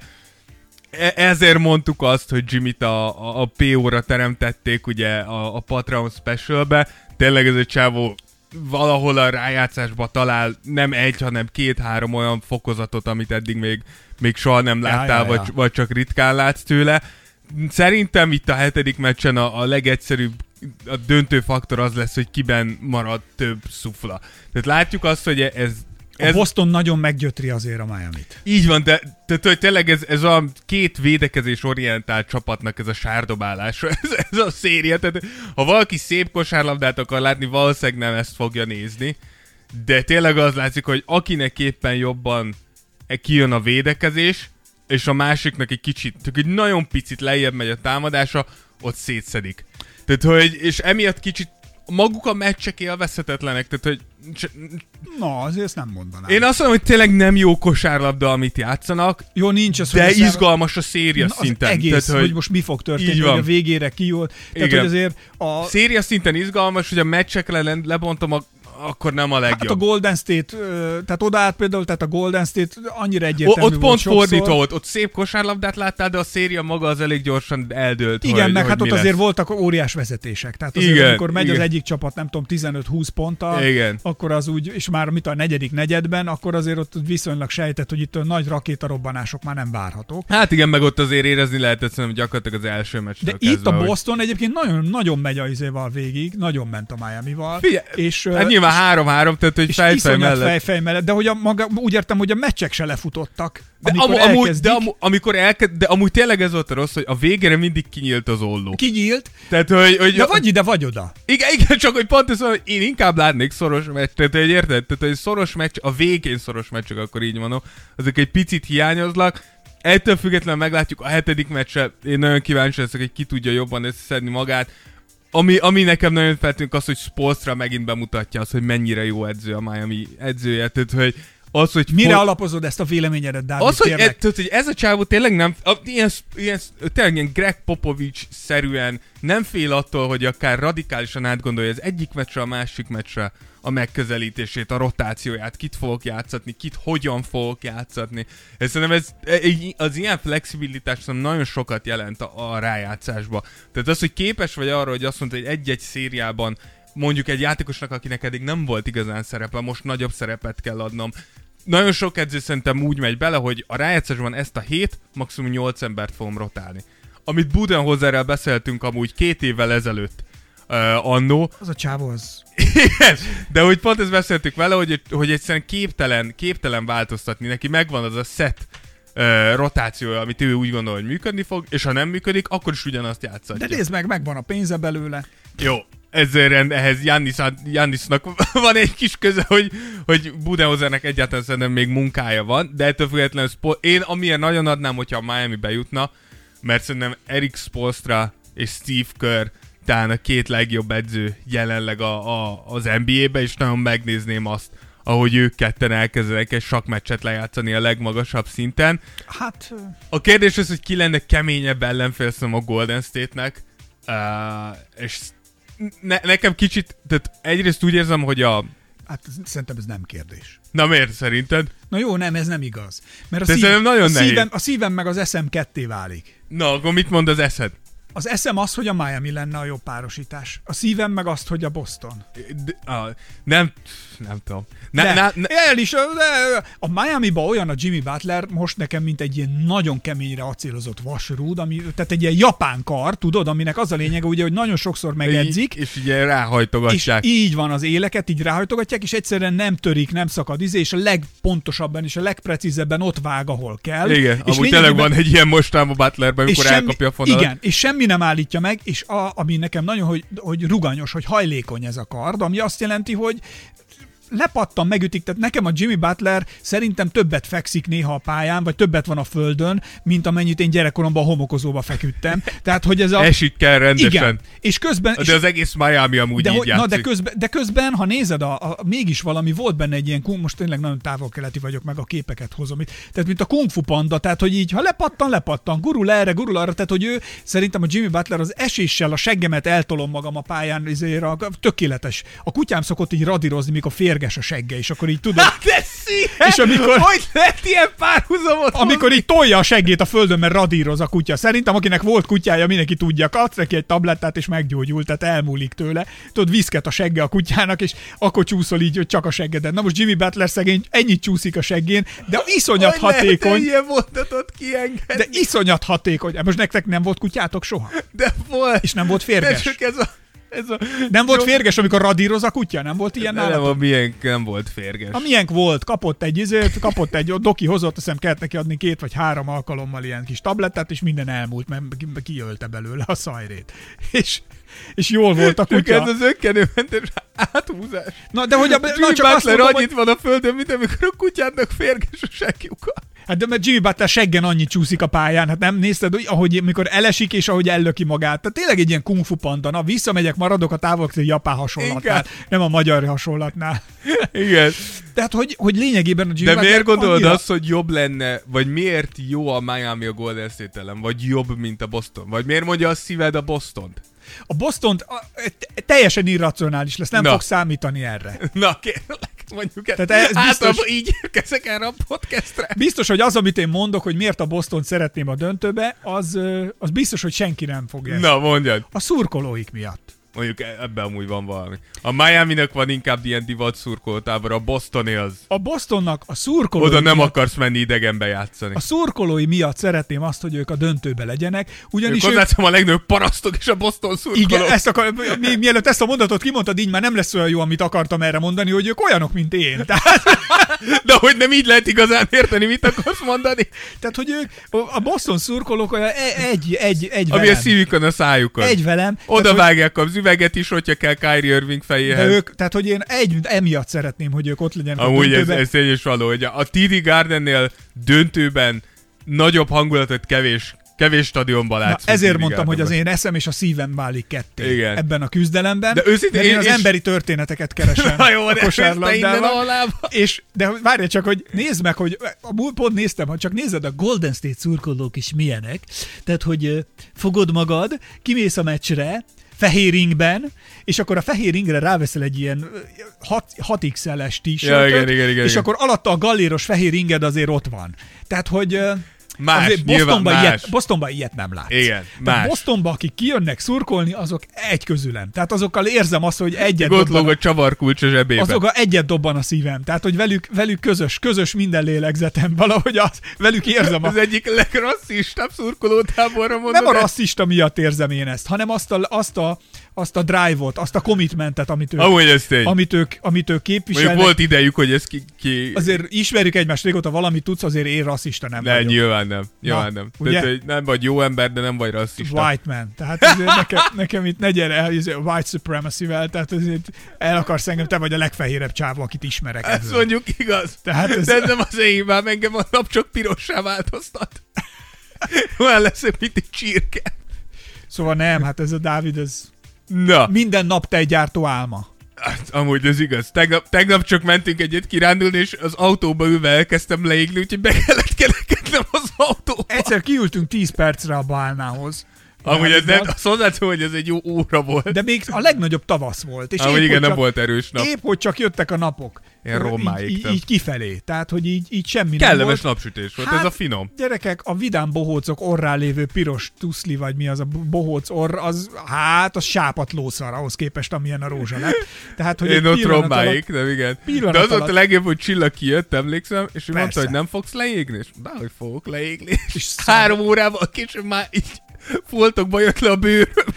Speaker 2: E- ezért mondtuk azt, hogy Jimmy-t a, a, a PO-ra teremtették ugye a, a Patreon Specialbe. Tényleg ez egy csávó valahol a rájátszásba talál nem egy, hanem két-három olyan fokozatot, amit eddig még, még soha nem
Speaker 3: Ja,
Speaker 2: láttál,
Speaker 3: ja,
Speaker 2: vagy,
Speaker 3: ja.
Speaker 2: vagy csak ritkán látsz tőle. Szerintem itt a hetedik meccsen a, a legegyszerűbb a döntő faktor az lesz, hogy kiben marad több szufla. Tehát látjuk azt, hogy ez,
Speaker 3: A
Speaker 2: ez
Speaker 3: Boston nagyon meggyötri azért a Miami-t.
Speaker 2: így van, de tehát, hogy tényleg ez, ez a két védekezés orientált csapatnak ez a sárdobálása, ez, ez a széria. Tehát, ha valaki szép kosárlabdát akar látni, valószínűleg nem ezt fogja nézni. De tényleg az látszik, hogy akinek éppen jobban e- kijön a védekezés, és a másiknak egy kicsit, csak egy nagyon picit lejjebb megy a támadása, ott szétszedik. Tehát, hogy, és emiatt kicsit maguk a meccsek élvezhetetlenek, tehát, hogy
Speaker 3: Na, azért ezt nem mondanám.
Speaker 2: én azt mondom, hogy tényleg nem jó kosárlabda, amit játszanak,
Speaker 3: Jó, nincs az,
Speaker 2: de
Speaker 3: hogy
Speaker 2: izgalmas a széria
Speaker 3: Na,
Speaker 2: szinten.
Speaker 3: egész,
Speaker 2: Tehát,
Speaker 3: hogy...
Speaker 2: hogy
Speaker 3: most mi fog történni, hogy a végére ki jól. Tehát,
Speaker 2: Igen.
Speaker 3: hogy azért a,
Speaker 2: széria szinten izgalmas, hogy a meccsekre le- lebontom, a, akkor nem a
Speaker 3: Hát a
Speaker 2: legjobb.
Speaker 3: Golden State, tehát oda át például, tehát a Golden State annyira
Speaker 2: O,
Speaker 3: egyértelmű
Speaker 2: ott
Speaker 3: volt
Speaker 2: pont
Speaker 3: sokszor.
Speaker 2: fordítva volt, ott szép kosárlabdát láttál, de a széria maga az elég gyorsan eldőlt.
Speaker 3: Igen,
Speaker 2: hogy,
Speaker 3: meg
Speaker 2: hogy
Speaker 3: hát ott
Speaker 2: mi
Speaker 3: azért
Speaker 2: lesz.
Speaker 3: voltak óriás vezetések. Tehát azért,
Speaker 2: Igen,
Speaker 3: amikor megy
Speaker 2: igen.
Speaker 3: az egyik csapat, nem tudom, 15-20 ponttal,
Speaker 2: Igen.
Speaker 3: akkor az úgy, és már mit a negyedik negyedben, akkor azért ott viszonylag sejtett, hogy itt a nagy rakétarobbanások már nem várhatók.
Speaker 2: Hát igen, meg ott azért érezni lehetett szerintem gyakorlatilag az első
Speaker 3: De
Speaker 2: meccstől
Speaker 3: itt
Speaker 2: kezdve,
Speaker 3: a
Speaker 2: hogy-
Speaker 3: Boston egyébként nagyon, nagyon megy a izéval végig, nagyon ment a Miami-val.
Speaker 2: Figyelj,
Speaker 3: és,
Speaker 2: Hát nyilván 3-3, tehát hogy fejfej mellett.
Speaker 3: fejfej mellett, de hogy a maga, úgy értem, hogy a meccsek se lefutottak.
Speaker 2: De,
Speaker 3: amikor
Speaker 2: amu, amúgy, de, amu, amikor elke, de amúgy tényleg ez volt a rossz, hogy a végére mindig kinyílt az olló.
Speaker 3: kinyílt,
Speaker 2: Tehát, hogy, hogy
Speaker 3: de vagy ide, vagy oda.
Speaker 2: Igen, igen, csak hogy pont ez hogy én inkább látnék szoros meccs, tehát hogy érted? Tehát, hogy szoros meccs, a végén szoros meccsek, akkor így mondom, azok egy picit hiányoznak. Ettől függetlenül meglátjuk a hetedik meccsre, én nagyon kíváncsi leszek, hogy ki tudja jobban összeszedni magát. Ami, ami nekem nagyon feltűnik az, hogy Spolstra megint bemutatja azt, hogy mennyire jó edző a Miami edzője, tehát hogy az, hogy
Speaker 3: Mire
Speaker 2: fo-
Speaker 3: alapozod ezt a véleményedet, Dávid?
Speaker 2: az, hogy, e, tudod, hogy ez a csávó tényleg nem, a, ilyen, ilyen, tényleg ilyen Greg Popovich-szerűen nem fél attól, hogy akár radikálisan átgondolja az egyik meccsre, a másik meccsre a megközelítését, a rotációját, kit fogok játszatni, kit hogyan fogok játszatni. És szerintem ez, e, az ilyen flexibilitás szerintem nagyon sokat jelent a, a rájátszásba. Tehát az, hogy képes vagy arra, hogy azt mondta, hogy egy-egy szériában mondjuk egy játékosnak, akinek eddig nem volt igazán szerepe, most nagyobb szerepet kell adnom. Nagyon sok edző szerintem úgy megy bele, hogy a rájátszásban ezt a hét, maximum 8 embert fogom rotálni. Amit Budenhozerrel beszéltünk amúgy két évvel ezelőtt uh, annó,
Speaker 3: Az a csávó az...
Speaker 2: igen, de hogy pont ezt beszéltük vele, hogy, hogy egyszerűen képtelen, képtelen változtatni, neki megvan az a set uh, rotációja, amit ő úgy gondol, hogy működni fog, és ha nem működik, akkor is ugyanazt
Speaker 3: De
Speaker 2: játszatja.
Speaker 3: nézd meg, megvan a pénze belőle.
Speaker 2: Jó, ezért ehhez Jannis, Jannisnak van egy kis köze, hogy, hogy Budenhozernek egyáltalán szerintem még munkája van, de ettől függetlenül Spo- én amilyen nagyon adnám, hogyha a Miami bejutna, mert szerintem Eric Spolstra és Steve Kerr talán a két legjobb edző jelenleg a, a, az NBA-be, és nagyon megnézném azt, ahogy ők ketten elkezdenek egy sakmeccset lejátszani a legmagasabb szinten.
Speaker 3: Hát...
Speaker 2: A kérdés az, hogy ki lenne keményebb ellenfél a Golden State-nek, uh, és ne, nekem kicsit, tehát egyrészt úgy érzem, hogy a...
Speaker 3: Hát szerintem ez nem kérdés.
Speaker 2: Na miért szerinted?
Speaker 3: Na jó, nem, ez nem igaz. Mert a,
Speaker 2: De szerintem nagyon
Speaker 3: a,
Speaker 2: nehéz.
Speaker 3: szívem, a szívem meg az eszem ketté válik.
Speaker 2: Na, akkor mit mond az eszed?
Speaker 3: Az eszem az, hogy a Miami lenne a jobb párosítás. A szívem meg azt, hogy a Boston.
Speaker 2: De, a, nem, nem tudom. Ne,
Speaker 3: De,
Speaker 2: ne, ne,
Speaker 3: el is, de, a Miami-ba olyan a Jimmy Butler most nekem, mint egy ilyen nagyon keményre acélozott vasrúd, ami, tehát egy ilyen japán kar, tudod, aminek az a lényege, ugye, hogy nagyon sokszor megedzik,
Speaker 2: és ugye
Speaker 3: és
Speaker 2: ráhajtogatják.
Speaker 3: így van az éleket, így ráhajtogatják, és egyszerűen nem törik, nem szakad izé, és a legpontosabban és a legprecízebben ott vág, ahol kell.
Speaker 2: Igen,
Speaker 3: és
Speaker 2: amúgy tényleg van egy ilyen mostában Butlerben, amikor elkapja a fonalat.
Speaker 3: Igen, és semmi nem állítja meg, és a, ami nekem nagyon, hogy, hogy ruganyos, hogy hajlékony ez a kard, ami azt jelenti, hogy lepattan, megütik, tehát nekem a Jimmy Butler szerintem többet fekszik néha a pályán, vagy többet van a földön, mint amennyit én gyerekkoromban a homokozóba feküdtem. Tehát, hogy ez a...
Speaker 2: Esik kell rendesen.
Speaker 3: Igen, és közben...
Speaker 2: De az egész Miami amúgy
Speaker 3: de,
Speaker 2: így
Speaker 3: hogy,
Speaker 2: játszik.
Speaker 3: na, de, közben, de közben, ha nézed, a, a, mégis valami volt benne egy ilyen, kung- most tényleg nagyon távol-keleti vagyok, meg a képeket hozom itt. Tehát, mint a kung fu panda, tehát, hogy így, ha lepattan, lepattan, gurul erre, gurul arra, tehát, hogy ő szerintem a Jimmy Butler az eséssel a seggemet eltolom magam a pályán, ezért a, tökéletes. A kutyám szokott így radírozni, mikor férges a segge, és akkor így tudod,
Speaker 2: De szíve!
Speaker 3: És amikor-
Speaker 2: Hogy lehet ilyen párhuzamot
Speaker 3: amikor így tolja a seggét a földön, mert radíroz a kutya. Szerintem, akinek volt kutyája, mindenki tudja, adsz neki egy tablettát, és meggyógyult, tehát elmúlik tőle. Tudod, viszket a segge a kutyának, és akkor csúszol így, hogy csak a seggeden. Na most Jimmy Butler szegény ennyit csúszik a seggén, de iszonyat
Speaker 2: Hogy lehet
Speaker 3: hatékony.
Speaker 2: ilyen mondatot kiengedni?
Speaker 3: De iszonyat hatékony. Most nektek nem volt kutyátok soha?
Speaker 2: De volt.
Speaker 3: És nem volt
Speaker 2: De
Speaker 3: férges?
Speaker 2: csak ez a... Ez a
Speaker 3: Nem volt
Speaker 2: Jó.
Speaker 3: férges, amikor radíroz a kutya? Nem volt ilyen
Speaker 2: De nem, a milyen nem volt férges.
Speaker 3: A miénk volt, kapott egy izét, kapott egy, Doki hozott, azt hiszem kellett neki adni két vagy három alkalommal ilyen kis tablettát, és minden elmúlt, mert ki- kiölte belőle a szajrét. És, és jól volt a
Speaker 2: Csak
Speaker 3: kutya.
Speaker 2: ez az ökkenőmentes áthúzás.
Speaker 3: Na, de hogy a,
Speaker 2: Jimmy
Speaker 3: na, csak azt
Speaker 2: Butler
Speaker 3: mondom,
Speaker 2: annyit
Speaker 3: hogy,
Speaker 2: van a földön, mint amikor a kutyádnak férges a segjuka.
Speaker 3: Hát de mert Jimmy Butler seggen annyit csúszik a pályán, hát nem nézted, hogy ahogy mikor elesik és ahogy ellöki magát. Tehát tényleg egy ilyen kung fu panda. Na, visszamegyek, maradok a távol japán hasonlatnál, nem a magyar hasonlatnál.
Speaker 2: Igen.
Speaker 3: Tehát, hogy, hogy lényegében a Jimmy
Speaker 2: De
Speaker 3: Butler
Speaker 2: miért gondolod
Speaker 3: annyira-
Speaker 2: azt, hogy jobb lenne, vagy miért jó a Miami a Golden State ellen, vagy jobb, mint a Boston? Vagy miért mondja a szíved a Bostont?
Speaker 3: A Boston teljesen irracionális lesz, nem
Speaker 2: Na.
Speaker 3: fog számítani erre.
Speaker 2: Na, kérlek, mondjuk ezt.
Speaker 3: Tehát ez biztos-
Speaker 2: Általában így érkezek erre a podcastre.
Speaker 3: Biztos, hogy az, amit én mondok, hogy miért a Boston szeretném a döntőbe, az, az biztos, hogy senki nem fogja.
Speaker 2: Na, mondjad.
Speaker 3: A szurkolóik miatt.
Speaker 2: Mondjuk e- ebben amúgy van valami. A Miami-nak van inkább ilyen divat szurkolótábor, a Bostoni az.
Speaker 3: A Bostonnak a szurkolói
Speaker 2: Oda nem
Speaker 3: miatt,
Speaker 2: akarsz menni idegenbe játszani.
Speaker 3: a szurkolói miatt szeretném azt, hogy ők a döntőbe legyenek,
Speaker 2: Ők
Speaker 3: ugyanis ők,
Speaker 2: hozzáteszem a legnagyobb parasztok és a Boston szurkolók.
Speaker 3: igen, ezt akar, mi, mielőtt ezt a mondatot kimondtad, így már nem lesz olyan jó, amit akartam erre mondani, hogy ők olyanok, mint én. Tehát,
Speaker 2: De hogy nem így lehet igazán érteni, mit akarsz mondani?
Speaker 3: tehát hogy ők, a Boston szurkolók olyan e- egy, egy, egy
Speaker 2: Ami a
Speaker 3: velem.
Speaker 2: szívükön, a szájukon.
Speaker 3: Egy velem.
Speaker 2: Oda
Speaker 3: Tehát, hogy-
Speaker 2: vágják az üveget is, hogyha kell Kyrie Irving
Speaker 3: de
Speaker 2: fejéhez.
Speaker 3: ők, tehát, hogy én egy, emiatt szeretném, hogy ők ott legyenek a
Speaker 2: Amúgy ez,
Speaker 3: döntőbe.
Speaker 2: ez tény is való, hogy a TD Gardennél döntőben nagyobb hangulatot kevés Kevés stadionban
Speaker 3: Na,
Speaker 2: látsz.
Speaker 3: ezért
Speaker 2: futni
Speaker 3: mondtam, hogy az én eszem és a szívem válik ketté
Speaker 2: Igen.
Speaker 3: ebben a küzdelemben.
Speaker 2: De őszintén,
Speaker 3: én
Speaker 2: én-
Speaker 3: az
Speaker 2: és-
Speaker 3: emberi történeteket keresem
Speaker 2: Na jó,
Speaker 3: a
Speaker 2: de alába.
Speaker 3: És, de várj csak, hogy nézd meg, hogy a pont néztem, ha csak nézed a Golden State szurkolók is milyenek. Tehát, hogy fogod magad, kimész a meccsre, fehér ringben, és akkor a fehér ringre ráveszel egy ilyen 6, 6XL-es t
Speaker 2: Ja, igen, igen, igen,
Speaker 3: és
Speaker 2: igen.
Speaker 3: akkor alatta a galléros fehér ringed azért ott van. Tehát, hogy
Speaker 2: Más,
Speaker 3: azért Bostonban,
Speaker 2: más.
Speaker 3: ilyet, Bostonban ilyet nem látsz.
Speaker 2: Igen,
Speaker 3: Tehát
Speaker 2: más.
Speaker 3: Bostonban, akik kijönnek szurkolni, azok egy közülem. Tehát azokkal érzem azt, hogy egyet
Speaker 2: Ott
Speaker 3: dobban,
Speaker 2: a csavarkulcs a zsebébe.
Speaker 3: azok a egyet dobban a szívem. Tehát, hogy velük, velük közös, közös minden lélegzetem. Valahogy az, velük érzem a
Speaker 2: Az egyik legrasszistább szurkolótáborra mondod.
Speaker 3: nem a rasszista miatt érzem én ezt, hanem azt a, azt a, azt a drive-ot, azt a commitmentet, amit ők,
Speaker 2: Amúgy ez tény.
Speaker 3: amit ők, amit ők
Speaker 2: Mondjuk
Speaker 3: képviselnek.
Speaker 2: volt idejük, hogy ez ki... ki...
Speaker 3: Azért ismerjük egymást régóta, valamit tudsz, azért én rasszista nem
Speaker 2: Ne,
Speaker 3: vagyok.
Speaker 2: nyilván nem. Nyilván
Speaker 3: Na,
Speaker 2: nem.
Speaker 3: ugye?
Speaker 2: Tehát, hogy nem vagy jó ember, de nem vagy rasszista.
Speaker 3: White man. Tehát azért nekem, nekem itt ne gyere el white supremacy-vel, tehát azért el akarsz engem, te vagy a legfehérebb csávó, akit ismerek.
Speaker 2: Ezt
Speaker 3: ebből.
Speaker 2: mondjuk igaz.
Speaker 3: Tehát ez,
Speaker 2: De ez nem az én hibám, engem a nap csak pirossá változtat. Olyan leszek, mint egy csirke.
Speaker 3: Szóval nem, hát ez a Dávid, ez
Speaker 2: Na,
Speaker 3: minden nap te egy gyártó álma.
Speaker 2: hát, amúgy ez igaz. Tegnap, tegnap csak mentünk egyet kirándulni, és az autóba ülve elkezdtem leégni, úgyhogy be kellett kerekednem az autóba.
Speaker 3: Egyszer kiültünk 10 percre a bálnához.
Speaker 2: Amúgy ez nem, azt hozzáteszem, hogy ez egy jó óra volt.
Speaker 3: De még a legnagyobb tavasz volt. És
Speaker 2: Amúgy
Speaker 3: épp,
Speaker 2: igen,
Speaker 3: hogy
Speaker 2: nem
Speaker 3: csak,
Speaker 2: volt erős nap.
Speaker 3: Épp, hogy csak jöttek a napok.
Speaker 2: Én
Speaker 3: Így-
Speaker 2: rommá
Speaker 3: így,
Speaker 2: égtem.
Speaker 3: így, kifelé. Tehát, hogy így, így semmi nem
Speaker 2: Kellemes
Speaker 3: volt.
Speaker 2: napsütés volt,
Speaker 3: Hát-
Speaker 2: ez a finom.
Speaker 3: Gyerekek, a vidám bohócok orrá lévő piros tuszli, vagy mi az a bohóc orr, az, hát, az sápat lószar ahhoz képest, amilyen a rózsa lett. Tehát, hogy
Speaker 2: Én ott rommáig, nem igen. De az
Speaker 3: alatt-
Speaker 2: a legjobb, hogy Csilla kijött, emlékszem, és ő mondta, hogy nem fogsz leégni, és de hogy fogok leégni. És három órával később már így foltokba jött le a bőröm.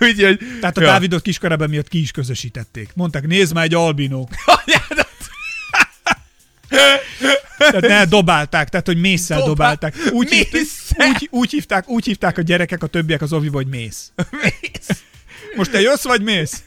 Speaker 2: Úgyhogy...
Speaker 3: Tehát a Dávidot kiskorában miatt ki is közösítették. Mondták, nézd már egy albinó. Tehát ne dobálták, tehát hogy mészsel
Speaker 2: Dobál-
Speaker 3: dobálták. Úgy, hívták,
Speaker 2: Mésszel?
Speaker 3: úgy, úgy, hívták, úgy hívták a gyerekek, a többiek az oviba, hogy mész. Most te jössz, vagy mész?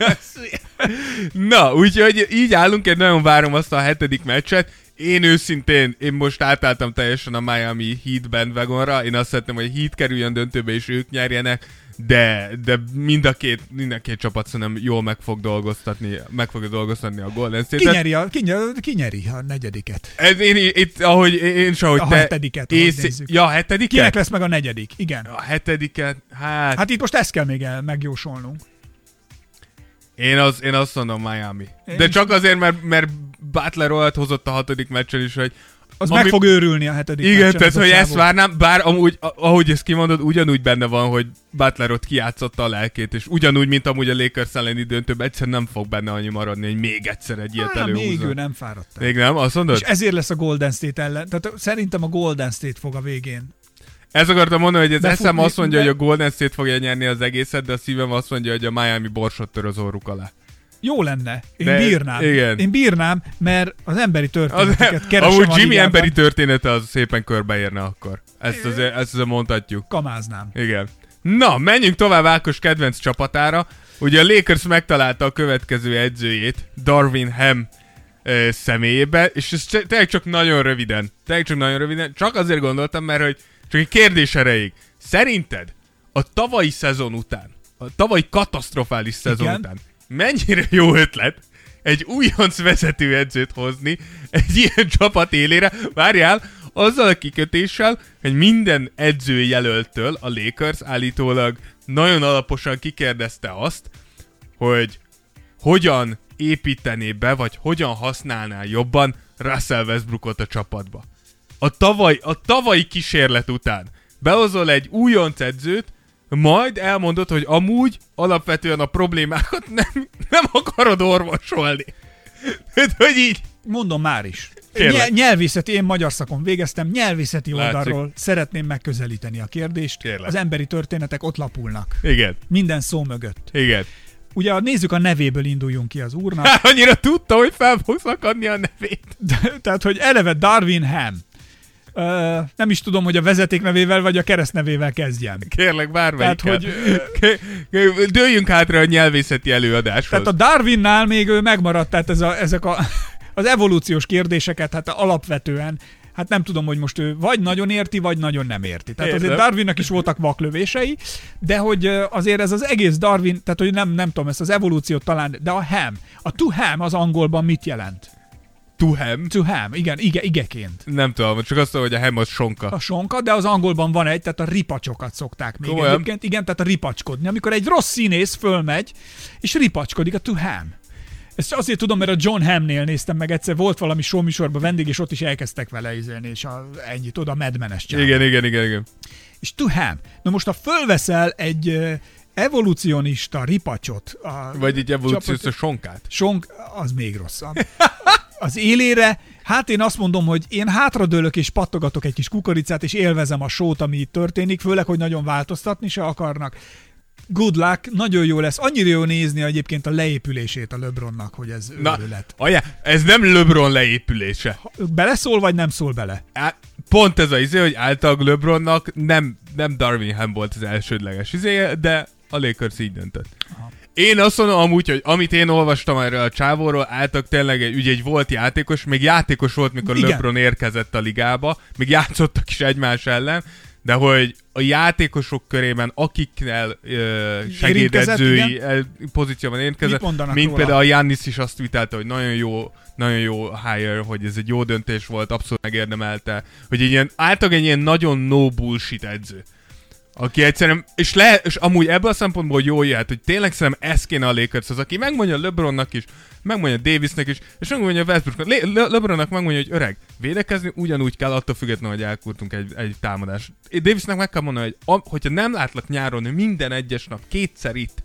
Speaker 2: Na, úgyhogy így állunk, én nagyon várom azt a hetedik meccset. Én őszintén, én most átálltam teljesen a Miami Heat bandwagonra. Én azt szeretném, hogy Heat kerüljön döntőbe, és ők nyerjenek. De, de mind a két, mind a két csapat szerintem jól meg fog dolgoztatni, meg fogja dolgoztatni a Golden State-et.
Speaker 3: nyeri a, ki, nyeri, ki nyeri a negyediket?
Speaker 2: Ez én, itt, ahogy én is, ahogy
Speaker 3: A
Speaker 2: te...
Speaker 3: hetediket, ahogy
Speaker 2: ész-
Speaker 3: nézzük.
Speaker 2: Ja, a hetediket?
Speaker 3: Kinek lesz meg a negyedik? Igen.
Speaker 2: A hetediket, hát...
Speaker 3: Hát itt most ezt kell még el megjósolnunk.
Speaker 2: Én, az, én azt mondom Miami.
Speaker 3: Én
Speaker 2: De csak azért, mert, mert Butler olyat hozott a hatodik meccsen is, hogy
Speaker 3: Az
Speaker 2: Ami-
Speaker 3: meg fog őrülni a hetedik
Speaker 2: Igen,
Speaker 3: meccsen,
Speaker 2: tehát
Speaker 3: ez
Speaker 2: hogy ezt
Speaker 3: csávó.
Speaker 2: várnám, bár amúgy, ahogy ezt kimondod, ugyanúgy benne van, hogy Butler ott kijátszotta a lelkét, és ugyanúgy, mint amúgy a Lakers elleni döntőben, egyszer nem fog benne annyi maradni, hogy még egyszer egy ilyet
Speaker 3: Á, még
Speaker 2: előhúzzon.
Speaker 3: ő nem fáradt el.
Speaker 2: Még nem? Azt mondod?
Speaker 3: És ezért lesz a Golden State ellen. Tehát szerintem a Golden State fog a végén.
Speaker 2: Ezt akartam mondani, hogy az
Speaker 3: Befutni,
Speaker 2: eszem azt mondja,
Speaker 3: de-
Speaker 2: hogy a Golden State fogja nyerni az egészet, de a szívem azt mondja, hogy a Miami borsot tör az orruk alá.
Speaker 3: Jó lenne. Én
Speaker 2: De-
Speaker 3: bírnám.
Speaker 2: igen.
Speaker 3: Én bírnám, mert az emberi
Speaker 2: Az,
Speaker 3: történeteket keresem
Speaker 2: amúgy Jimmy emberi története az szépen körbeérne akkor. Ezt azért, ezt azért mondhatjuk.
Speaker 3: Kamáznám.
Speaker 2: Igen. Na, menjünk tovább Ákos kedvenc csapatára. Ugye a Lakers megtalálta a következő edzőjét, Darwin Ham ö, személyébe, és ez te- tényleg csak nagyon röviden, tényleg csak nagyon röviden, csak azért gondoltam, mert hogy csak egy kérdés erejéig. Szerinted a tavalyi szezon után, a tavalyi katasztrofális szezon
Speaker 3: Igen.
Speaker 2: után mennyire jó ötlet egy újonc vezető edzőt hozni egy ilyen csapat élére? Várjál, azzal a kikötéssel, hogy minden edzőjelöltől a Lakers állítólag nagyon alaposan kikérdezte azt, hogy hogyan építené be, vagy hogyan használná jobban Russell Westbrookot a csapatba. A, tavaly, a tavalyi kísérlet után behozol egy újonc edzőt, majd elmondod, hogy amúgy alapvetően a problémákat nem, nem akarod orvosolni. Hogy így.
Speaker 3: Mondom már is. Nyel- nyelvészeti, én magyar szakon végeztem, nyelvészeti
Speaker 2: Látszik.
Speaker 3: oldalról szeretném megközelíteni a kérdést.
Speaker 2: Kérlek.
Speaker 3: Az emberi történetek ott lapulnak.
Speaker 2: Igen,
Speaker 3: Minden szó mögött.
Speaker 2: igen.
Speaker 3: Ugye nézzük a nevéből induljunk ki az úrnak.
Speaker 2: Hát annyira tudta, hogy fel fog szakadni a nevét.
Speaker 3: Tehát, hogy eleve Darwin Ham. Ö, nem is tudom, hogy a vezeték nevével vagy a keresztnevével kezdjem.
Speaker 2: Kérlek, bármelyik.
Speaker 3: Tehát, hogy,
Speaker 2: Dőljünk hátra a nyelvészeti előadáshoz.
Speaker 3: Tehát a Darwinnál még ő megmaradt, tehát ez a, ezek a, az evolúciós kérdéseket hát alapvetően Hát nem tudom, hogy most ő vagy nagyon érti, vagy nagyon nem érti. Tehát
Speaker 2: Értem.
Speaker 3: azért Darwinnak is voltak vaklövései, de hogy ö, azért ez az egész Darwin, tehát hogy nem, nem tudom, ezt az evolúciót talán, de a ham, a to ham az angolban mit jelent?
Speaker 2: Tuhem.
Speaker 3: To ham, igen, ige, igeként.
Speaker 2: Nem tudom, csak azt mondom, hogy a hem az sonka.
Speaker 3: A sonka, de az angolban van egy, tehát a ripacsokat szokták még
Speaker 2: Komolyan?
Speaker 3: egyébként. Igen, tehát a ripacskodni. Amikor egy rossz színész fölmegy, és ripacskodik, a to ham. Ezt azért tudom, mert a John Hamnél néztem meg egyszer, volt valami showműsorban vendég, és ott is elkezdtek vele izélni, és a, ennyit oda medmenes csávó.
Speaker 2: Igen, igen, igen, igen.
Speaker 3: És to ham. Na most, ha fölveszel egy evolucionista ripacsot, a
Speaker 2: Vagy így evolúciós
Speaker 3: csapat-
Speaker 2: sonkát.
Speaker 3: sonk, az még rosszabb. Az élére, hát én azt mondom, hogy én hátradőlök és pattogatok egy kis kukoricát, és élvezem a sót, ami itt történik, főleg, hogy nagyon változtatni se akarnak. Good luck, nagyon jó lesz. Annyira jó nézni egyébként a leépülését a LeBronnak, hogy ez
Speaker 2: Na,
Speaker 3: őrület.
Speaker 2: ajá, ez nem LeBron leépülése.
Speaker 3: Beleszól, vagy nem szól bele?
Speaker 2: Á, Pont ez az izé, hogy általában LeBronnak nem, nem Darwin Ham volt az elsődleges izéje, de a Lakers így döntött. Én azt mondom amúgy, hogy amit én olvastam erről a csávóról, általában tényleg egy, ugye egy volt játékos, még játékos volt, mikor
Speaker 3: Igen.
Speaker 2: LeBron érkezett a ligába, még játszottak is egymás ellen, de hogy a játékosok körében, akiknél ö, segédedzői pozícióban érkezett, mint
Speaker 3: róla?
Speaker 2: például a Jannis is azt vitelte, hogy nagyon jó, nagyon jó hire, hogy ez egy jó döntés volt, abszolút megérdemelte, hogy egy ilyen, általában egy ilyen nagyon no bullshit edző. Aki egyszerűen, és, le, és amúgy ebből a szempontból jó jöhet, hogy tényleg szerintem ez kéne a Lakers, az, aki megmondja LeBronnak is, megmondja Davisnek is, és megmondja Westbrooknak. Le, Le, LeBronnak megmondja, hogy öreg, védekezni ugyanúgy kell, attól függetlenül, hogy elkurtunk egy, egy támadást. Davisnek meg kell mondani, hogy a, hogyha nem látlak nyáron minden egyes nap kétszer itt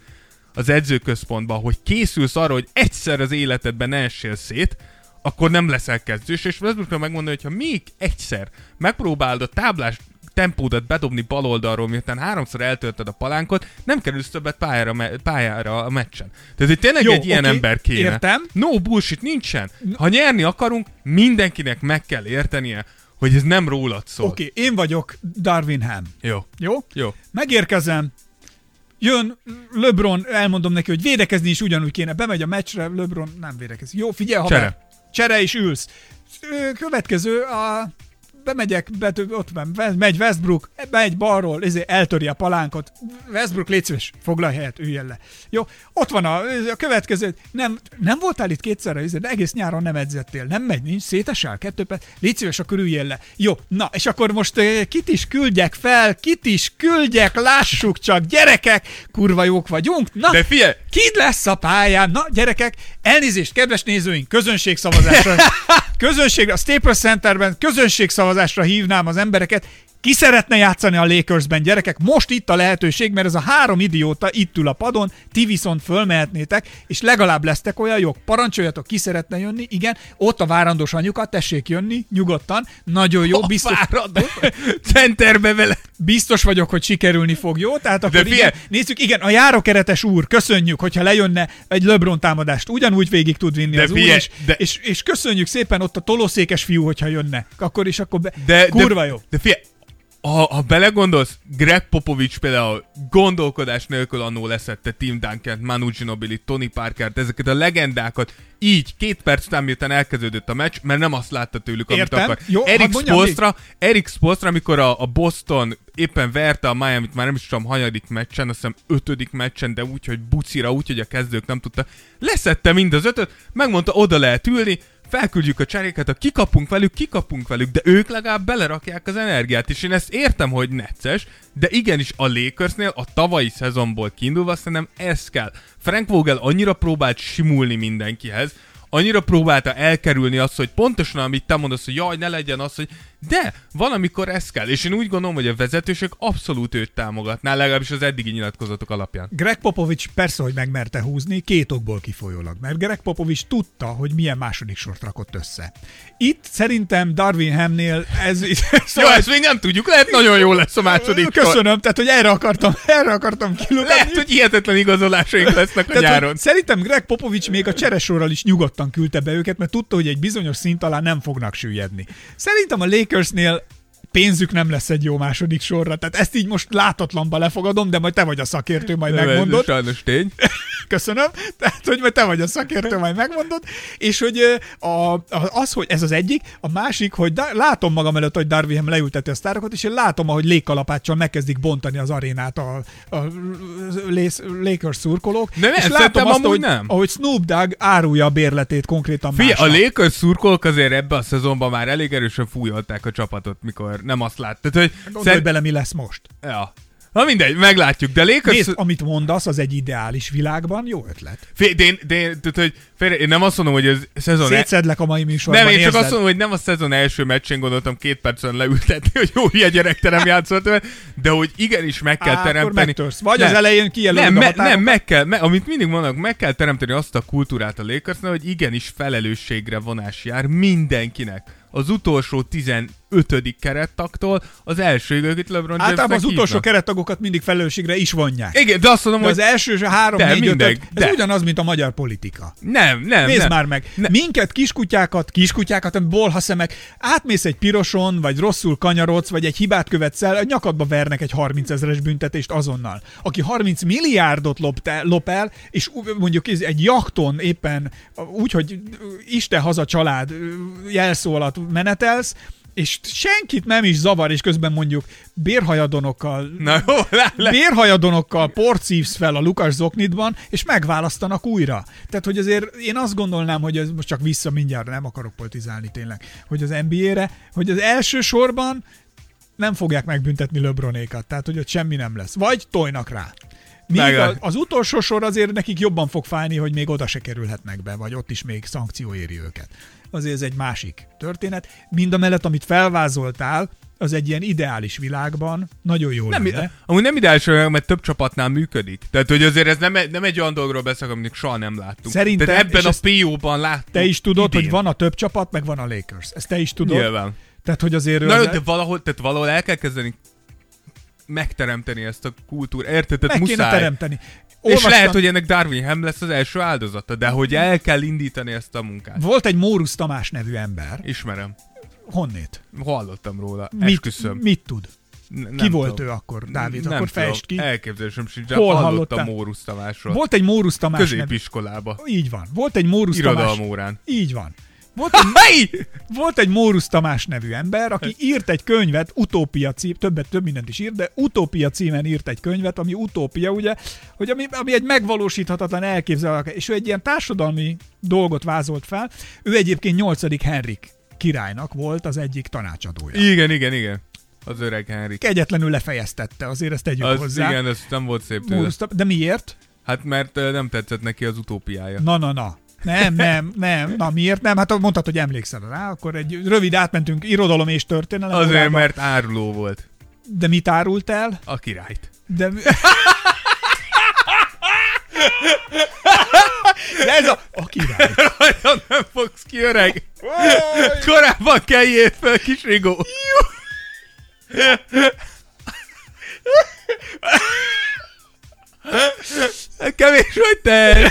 Speaker 2: az edzőközpontban, hogy készülsz arra, hogy egyszer az életedben ne essél szét, akkor nem leszel kezdős, és Westbrooknak megmondani, hogy ha még egyszer megpróbálod a táblás tempódat bedobni bal oldalról, miután háromszor eltöltöd a palánkot, nem kerülsz többet pályára, me- pályára a meccsen. Tehát itt tényleg
Speaker 3: Jó,
Speaker 2: egy ilyen
Speaker 3: oké,
Speaker 2: ember kéne.
Speaker 3: értem.
Speaker 2: No bullshit, nincsen. Ha nyerni akarunk, mindenkinek meg kell értenie, hogy ez nem rólad szól.
Speaker 3: Oké, okay, én vagyok Darwin Ham.
Speaker 2: Jó.
Speaker 3: Jó?
Speaker 2: Jó.
Speaker 3: Megérkezem, jön LeBron, elmondom neki, hogy védekezni is ugyanúgy kéne. Bemegy a meccsre, LeBron nem védekezik. Jó, figyelj, ha
Speaker 2: Csere.
Speaker 3: Csere is ülsz. Következő, a bemegyek, bető, ott van, megy Westbrook, megy balról, ezért eltöri a palánkot. Westbrook, légy szíves, foglalj helyet, üljön le. Jó, ott van a, a következő, nem, nem voltál itt kétszerre, ezért, de egész nyáron nem edzettél, nem megy, nincs, szétesel, kettő perc, légy szíves, akkor üljél le. Jó, na, és akkor most eh, kit is küldjek fel, kit is küldjek, lássuk csak, gyerekek, kurva jók vagyunk, na,
Speaker 2: De figyelj,
Speaker 3: Kid lesz a pályán? Na, gyerekek, elnézést, kedves nézőink, közönségszavazásra. Közönség, a Staples Centerben közönségszavazásra hívnám az embereket. Ki szeretne játszani a Lakersben, gyerekek? Most itt a lehetőség, mert ez a három idióta itt ül a padon, ti viszont fölmehetnétek, és legalább lesztek olyan jók. Parancsoljatok, ki szeretne jönni? Igen, ott a várandós anyukat, tessék jönni, nyugodtan. Nagyon jó, biztos.
Speaker 2: Centerbe vele.
Speaker 3: biztos vagyok, hogy sikerülni fog, jó? Tehát akkor
Speaker 2: figyelj!
Speaker 3: igen, nézzük, igen, a járókeretes úr, köszönjük, hogyha lejönne egy LeBron támadást, ugyanúgy végig tud vinni
Speaker 2: De
Speaker 3: az úr,
Speaker 2: figyelj,
Speaker 3: és,
Speaker 2: de-
Speaker 3: és, és, köszönjük szépen ott a tolószékes fiú, hogyha jönne. Akkor is, akkor be,
Speaker 2: De,
Speaker 3: kurva
Speaker 2: de,
Speaker 3: jó.
Speaker 2: De figyelj, ha, ha belegondolsz, Greg Popovich például gondolkodás nélkül annó leszette Tim Duncan, Manu Ginobili, Tony Parkert, ezeket a legendákat így két perc után, miután elkezdődött a meccs, mert nem azt látta tőlük, amit
Speaker 3: Értem.
Speaker 2: akar.
Speaker 3: Jó,
Speaker 2: Eric Spolstra, Eric Spolstra, amikor a, a Boston éppen verte a Miami-t, már nem is tudom, hanyadik meccsen, azt hiszem ötödik meccsen, de úgy, hogy bucira, úgy, hogy a kezdők nem tudtak. Leszette mind az ötöt, megmondta, oda lehet ülni, felküldjük a cseréket, ha kikapunk velük, kikapunk velük, de ők legalább belerakják az energiát, és én ezt értem, hogy necces, de igenis a Lakersnél a tavalyi szezonból kiindulva szerintem ez kell. Frank Vogel annyira próbált simulni mindenkihez, annyira próbálta elkerülni azt, hogy pontosan amit te mondasz, hogy jaj, ne legyen az, hogy de, valamikor ez kell. És én úgy gondolom, hogy a vezetőség abszolút őt támogatná, legalábbis az eddigi nyilatkozatok alapján.
Speaker 3: Greg Popovich persze, hogy megmerte húzni, két okból kifolyólag, mert Greg Popovich tudta, hogy milyen második sort rakott össze. Itt szerintem Darwin Hamnél ez...
Speaker 2: Jó,
Speaker 3: szóval
Speaker 2: ezt még nem tudjuk, lehet nagyon jó lesz a második.
Speaker 3: Köszönöm, tehát hogy erre akartam, erre akartam kilukadni.
Speaker 2: Lehet, hogy hihetetlen igazolásaink lesznek a
Speaker 3: Tehát,
Speaker 2: nyáron.
Speaker 3: szerintem Greg Popovich még a cseresorral is nyugodtan küldte be őket, mert tudta, hogy egy bizonyos szint alá nem fognak süllyedni. Szerintem a Lakersnél pénzük nem lesz egy jó második sorra. Tehát ezt így most látatlanba lefogadom, de majd te vagy a szakértő, majd
Speaker 2: Nem, ez
Speaker 3: megmondod.
Speaker 2: Sajnos tény.
Speaker 3: Köszönöm. Tehát, hogy majd te vagy a szakértő, majd megmondod. És hogy a, a, az, hogy ez az egyik, a másik, hogy látom magam előtt, hogy Darvingham leülteti a sztárokat, és én látom, ahogy légkalapáccsal megkezdik bontani az arénát a, a, a Lakers szurkolók.
Speaker 2: De
Speaker 3: és
Speaker 2: nem,
Speaker 3: látom
Speaker 2: szerintem
Speaker 3: azt, hogy,
Speaker 2: nem.
Speaker 3: ahogy Snoop Dogg árulja a bérletét konkrétan
Speaker 2: Figyelj, a
Speaker 3: másnak.
Speaker 2: Lakers szurkolók azért ebbe a szezonban már elég erősen fújolták a csapatot, mikor nem azt láttad, hogy...
Speaker 3: Gondolj
Speaker 2: szer-
Speaker 3: bele, mi lesz most.
Speaker 2: Ja. Na mindegy, meglátjuk, de Lakers...
Speaker 3: Nézd, amit mondasz, az egy ideális világban, jó ötlet.
Speaker 2: Fé, de én, de én, tehát, hogy félre, én nem azt mondom, hogy ez szezon...
Speaker 3: Szétszedlek a mai műsorban,
Speaker 2: nem, én csak
Speaker 3: érzed?
Speaker 2: azt mondom, hogy nem a szezon első meccsén gondoltam két percen leültetni, hogy jó hülye gyerekterem játszott, vele, de hogy igenis meg kell
Speaker 3: Á,
Speaker 2: teremteni.
Speaker 3: megtörsz. Vagy
Speaker 2: Nem.
Speaker 3: az elején kijelölöd
Speaker 2: nem, me, nem, meg kell, me, amit mindig mondok, meg kell teremteni azt a kultúrát a Lakersnál, hogy igenis felelősségre vonás jár mindenkinek. Az utolsó 15. kerettaktól az első akit LeBron
Speaker 3: Általában az utolsó
Speaker 2: hívnak.
Speaker 3: kerettagokat mindig felelősségre is vonják.
Speaker 2: Igen, de azt mondom,
Speaker 3: De
Speaker 2: hogy
Speaker 3: az első és a három,
Speaker 2: De,
Speaker 3: négy,
Speaker 2: mindegy,
Speaker 3: ötöt, ez
Speaker 2: de.
Speaker 3: ugyanaz, mint a magyar politika.
Speaker 2: nem, nem,
Speaker 3: Nézd
Speaker 2: nem.
Speaker 3: már meg,
Speaker 2: Ne-
Speaker 3: minket, kiskutyákat, kiskutyákat, bolhaszemek, átmész egy piroson, vagy rosszul kanyarodsz, vagy egy hibát követsz el, nyakadba vernek egy 30 ezeres büntetést azonnal. Aki 30 milliárdot lop, te, lop el, és mondjuk egy jachton éppen úgy, hogy Isten haza család jelszó alatt menetelsz, és senkit nem is zavar, és közben mondjuk bérhajadonokkal
Speaker 2: Na jó, le, le.
Speaker 3: bérhajadonokkal porcívsz fel a Lukas zoknitban, és megválasztanak újra. Tehát, hogy azért én azt gondolnám, hogy ez most csak vissza mindjárt, nem akarok politizálni tényleg, hogy az NBA-re, hogy az első sorban nem fogják megbüntetni LeBronékat, tehát, hogy ott semmi nem lesz. Vagy tojnak rá. Míg
Speaker 2: Meg-
Speaker 3: a, az utolsó sor azért nekik jobban fog fájni, hogy még oda se kerülhetnek be, vagy ott is még szankció éri őket. Azért ez egy másik történet. Mind a mellett, amit felvázoltál, az egy ilyen ideális világban nagyon jó
Speaker 2: Nem,
Speaker 3: lenne.
Speaker 2: amúgy nem ideális mert több csapatnál működik. Tehát, hogy azért ez nem, nem egy olyan dologról beszélek, amit soha nem láttunk.
Speaker 3: Szerintem,
Speaker 2: Tehát ebben a PO-ban láttuk.
Speaker 3: Te is tudod,
Speaker 2: idén.
Speaker 3: hogy van a több csapat, meg van a Lakers. Ezt te is tudod.
Speaker 2: Nyilván.
Speaker 3: Tehát, hogy azért...
Speaker 2: Na de valahol, tehát valahol el kell kezdeni megteremteni ezt a kultúrát. Érted? Tehát
Speaker 3: meg kéne
Speaker 2: muszáj.
Speaker 3: Teremteni.
Speaker 2: És lehet, hogy ennek Darwin Ham lesz az első áldozata, de hogy el kell indítani ezt a munkát.
Speaker 3: Volt egy Mórus Tamás nevű ember.
Speaker 2: Ismerem.
Speaker 3: Honnét?
Speaker 2: Hallottam róla.
Speaker 3: Mit,
Speaker 2: Esküszöm.
Speaker 3: mit tud?
Speaker 2: N-
Speaker 3: Ki volt ő akkor, Dávid?
Speaker 2: Nem
Speaker 3: akkor fejtsd ki.
Speaker 2: Elképzelésem sincs, de
Speaker 3: Hol
Speaker 2: hallottam? Mórusz Tamásról.
Speaker 3: Volt egy Mórus Tamás nevű...
Speaker 2: Középiskolába.
Speaker 3: Így van. Volt egy Mórus Tamás...
Speaker 2: Irodalom órán.
Speaker 3: Így van. Volt egy, volt egy Mórus Tamás nevű ember, aki írt egy könyvet, Utópia cím, többet, több mindent is írt, de Utópia címen írt egy könyvet, ami utópia, ugye, hogy ami, ami egy megvalósíthatatlan elképzelhető, és ő egy ilyen társadalmi dolgot vázolt fel. Ő egyébként 8. Henrik királynak volt az egyik tanácsadója.
Speaker 2: Igen, igen, igen. Az öreg Henrik.
Speaker 3: Kegyetlenül lefejeztette, azért ezt tegyük
Speaker 2: Az,
Speaker 3: hozzá.
Speaker 2: igen, ez nem volt szép tőle.
Speaker 3: De miért?
Speaker 2: Hát mert nem tetszett neki az utópiája.
Speaker 3: Na, na, na. Nem, nem, nem. Na miért nem? Hát mondtad, hogy emlékszel rá, akkor egy rövid átmentünk irodalom és történelem.
Speaker 2: Azért,
Speaker 3: órába.
Speaker 2: mert áruló volt.
Speaker 3: De mit árult el?
Speaker 2: A királyt.
Speaker 3: De... De ez a... A király.
Speaker 2: Nagyon nem fogsz ki, öreg. Korábban keljél fel, kis Rigó. Kevés vagy te.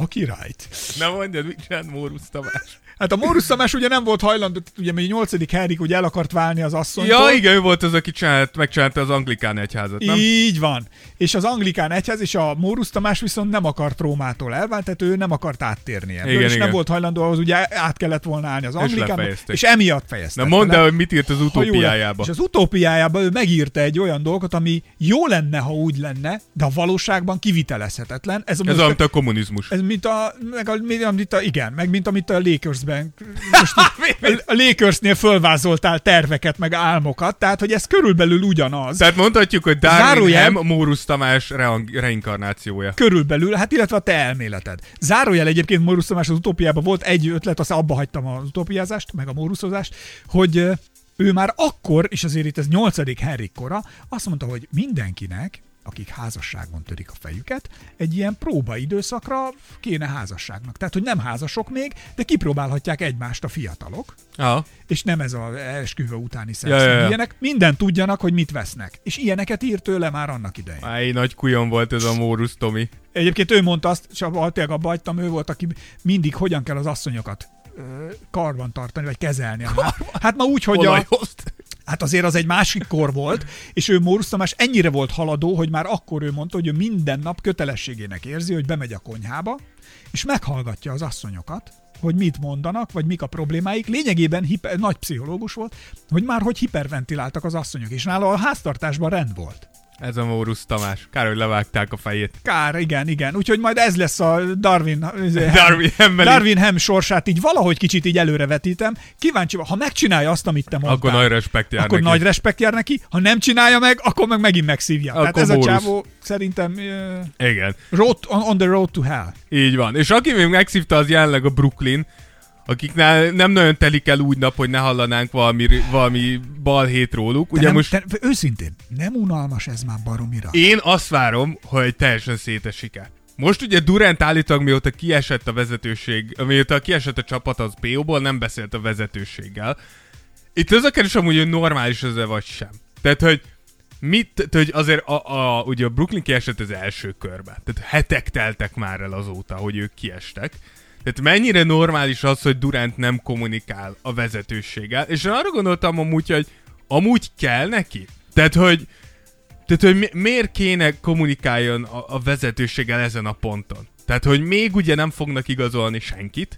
Speaker 3: A királyt.
Speaker 2: Na mondjad, mit csinált Mórusz Tamás?
Speaker 3: Hát a Mórus Tamás ugye nem volt hajlandó, ugye még 8. Henrik ugye el akart válni az asszonytól.
Speaker 2: Ja, igen, ő volt az, aki csinált, megcsinálta az anglikán egyházat, nem?
Speaker 3: Így van. És az anglikán egyház és a Mórus Tamás viszont nem akart Rómától elválni, tehát ő nem akart áttérni ebből,
Speaker 2: Igen,
Speaker 3: és
Speaker 2: igen.
Speaker 3: nem volt hajlandó ahhoz, ugye át kellett volna állni az anglikánba,
Speaker 2: lefejezték.
Speaker 3: és emiatt fejezte.
Speaker 2: Na mondd el, hogy mit írt az utópiájába.
Speaker 3: És az utópiájába ő megírta egy olyan dolgot, ami jó lenne, ha úgy lenne, de a valóságban kivitelezhetetlen. Ez, a
Speaker 2: Ez
Speaker 3: most-
Speaker 2: a kommunizmus.
Speaker 3: ez mint a, meg a, mint a, igen, meg mint amit a Lakersben, most a, Lakersnél fölvázoltál terveket, meg álmokat, tehát, hogy ez körülbelül ugyanaz.
Speaker 2: Tehát mondhatjuk, hogy Darwin Ham Mórusz Tamás reinkarnációja.
Speaker 3: körülbelül, hát illetve a te elméleted. Zárójel egyébként Mórusz Tamás az utópiában volt egy ötlet, aztán abba hagytam az utópiázást, meg a móruszozást, hogy ő már akkor, és azért itt ez 8. Henrik kora, azt mondta, hogy mindenkinek, akik házasságban törik a fejüket, egy ilyen próbaidőszakra kéne házasságnak. Tehát, hogy nem házasok még, de kipróbálhatják egymást a fiatalok,
Speaker 2: Aha.
Speaker 3: és nem ez az esküvő utáni szex,
Speaker 2: Ja, ja, ja.
Speaker 3: ilyenek, minden tudjanak, hogy mit vesznek. És ilyeneket írt tőle már annak idején.
Speaker 2: Áj, nagy kujon volt ez a Mórusz Tomi.
Speaker 3: Egyébként ő mondta azt, és tényleg abba hagytam, ő volt, aki mindig hogyan kell az asszonyokat karban tartani, vagy kezelni. Hát, hát ma úgy, hogy a. Hát azért az egy másik kor volt, és ő Mórusz Tamás ennyire volt haladó, hogy már akkor ő mondta, hogy ő minden nap kötelességének érzi, hogy bemegy a konyhába, és meghallgatja az asszonyokat, hogy mit mondanak, vagy mik a problémáik. Lényegében hiper, nagy pszichológus volt, hogy már hogy hiperventiláltak az asszonyok, és nála a háztartásban rend volt.
Speaker 2: Ez a Mórusz Tamás. Kár, hogy levágták a fejét.
Speaker 3: Kár, igen, igen. Úgyhogy majd ez lesz a Darwin,
Speaker 2: Darwin, Ham,
Speaker 3: Darwin Ham sorsát így valahogy kicsit így előrevetítem. Kíváncsi, ha megcsinálja azt, amit te mondtál.
Speaker 2: Akkor nagy respekt jár
Speaker 3: Akkor
Speaker 2: neki.
Speaker 3: nagy respekt jár neki. Ha nem csinálja meg, akkor meg megint megszívja.
Speaker 2: Akkor
Speaker 3: Tehát ez
Speaker 2: Mórusz.
Speaker 3: a csávó szerintem uh,
Speaker 2: Igen.
Speaker 3: road, on, on the road to hell.
Speaker 2: Így van. És aki még megszívta, az jelenleg a Brooklyn, akiknál nem nagyon telik el úgy nap, hogy ne hallanánk valami, valami balhét róluk. Ugye
Speaker 3: nem,
Speaker 2: most
Speaker 3: de, őszintén, nem unalmas ez már baromira.
Speaker 2: én azt várom, hogy teljesen szétesik-e. Most ugye Durant állítólag mióta kiesett a vezetőség, mióta kiesett a csapat az PO-ból, nem beszélt a vezetőséggel. Itt az a kérdés amúgy, hogy normális ez vagy sem. Tehát, hogy mit, tehát, hogy azért a, a, ugye a Brooklyn kiesett az első körbe. Tehát hetek teltek már el azóta, hogy ők kiestek. Tehát mennyire normális az, hogy Durant nem kommunikál a vezetőséggel. És én arra gondoltam amúgy, hogy amúgy kell neki. Tehát, hogy tehát, hogy mi, miért kéne kommunikáljon a, a vezetőséggel ezen a ponton? Tehát, hogy még ugye nem fognak igazolni senkit,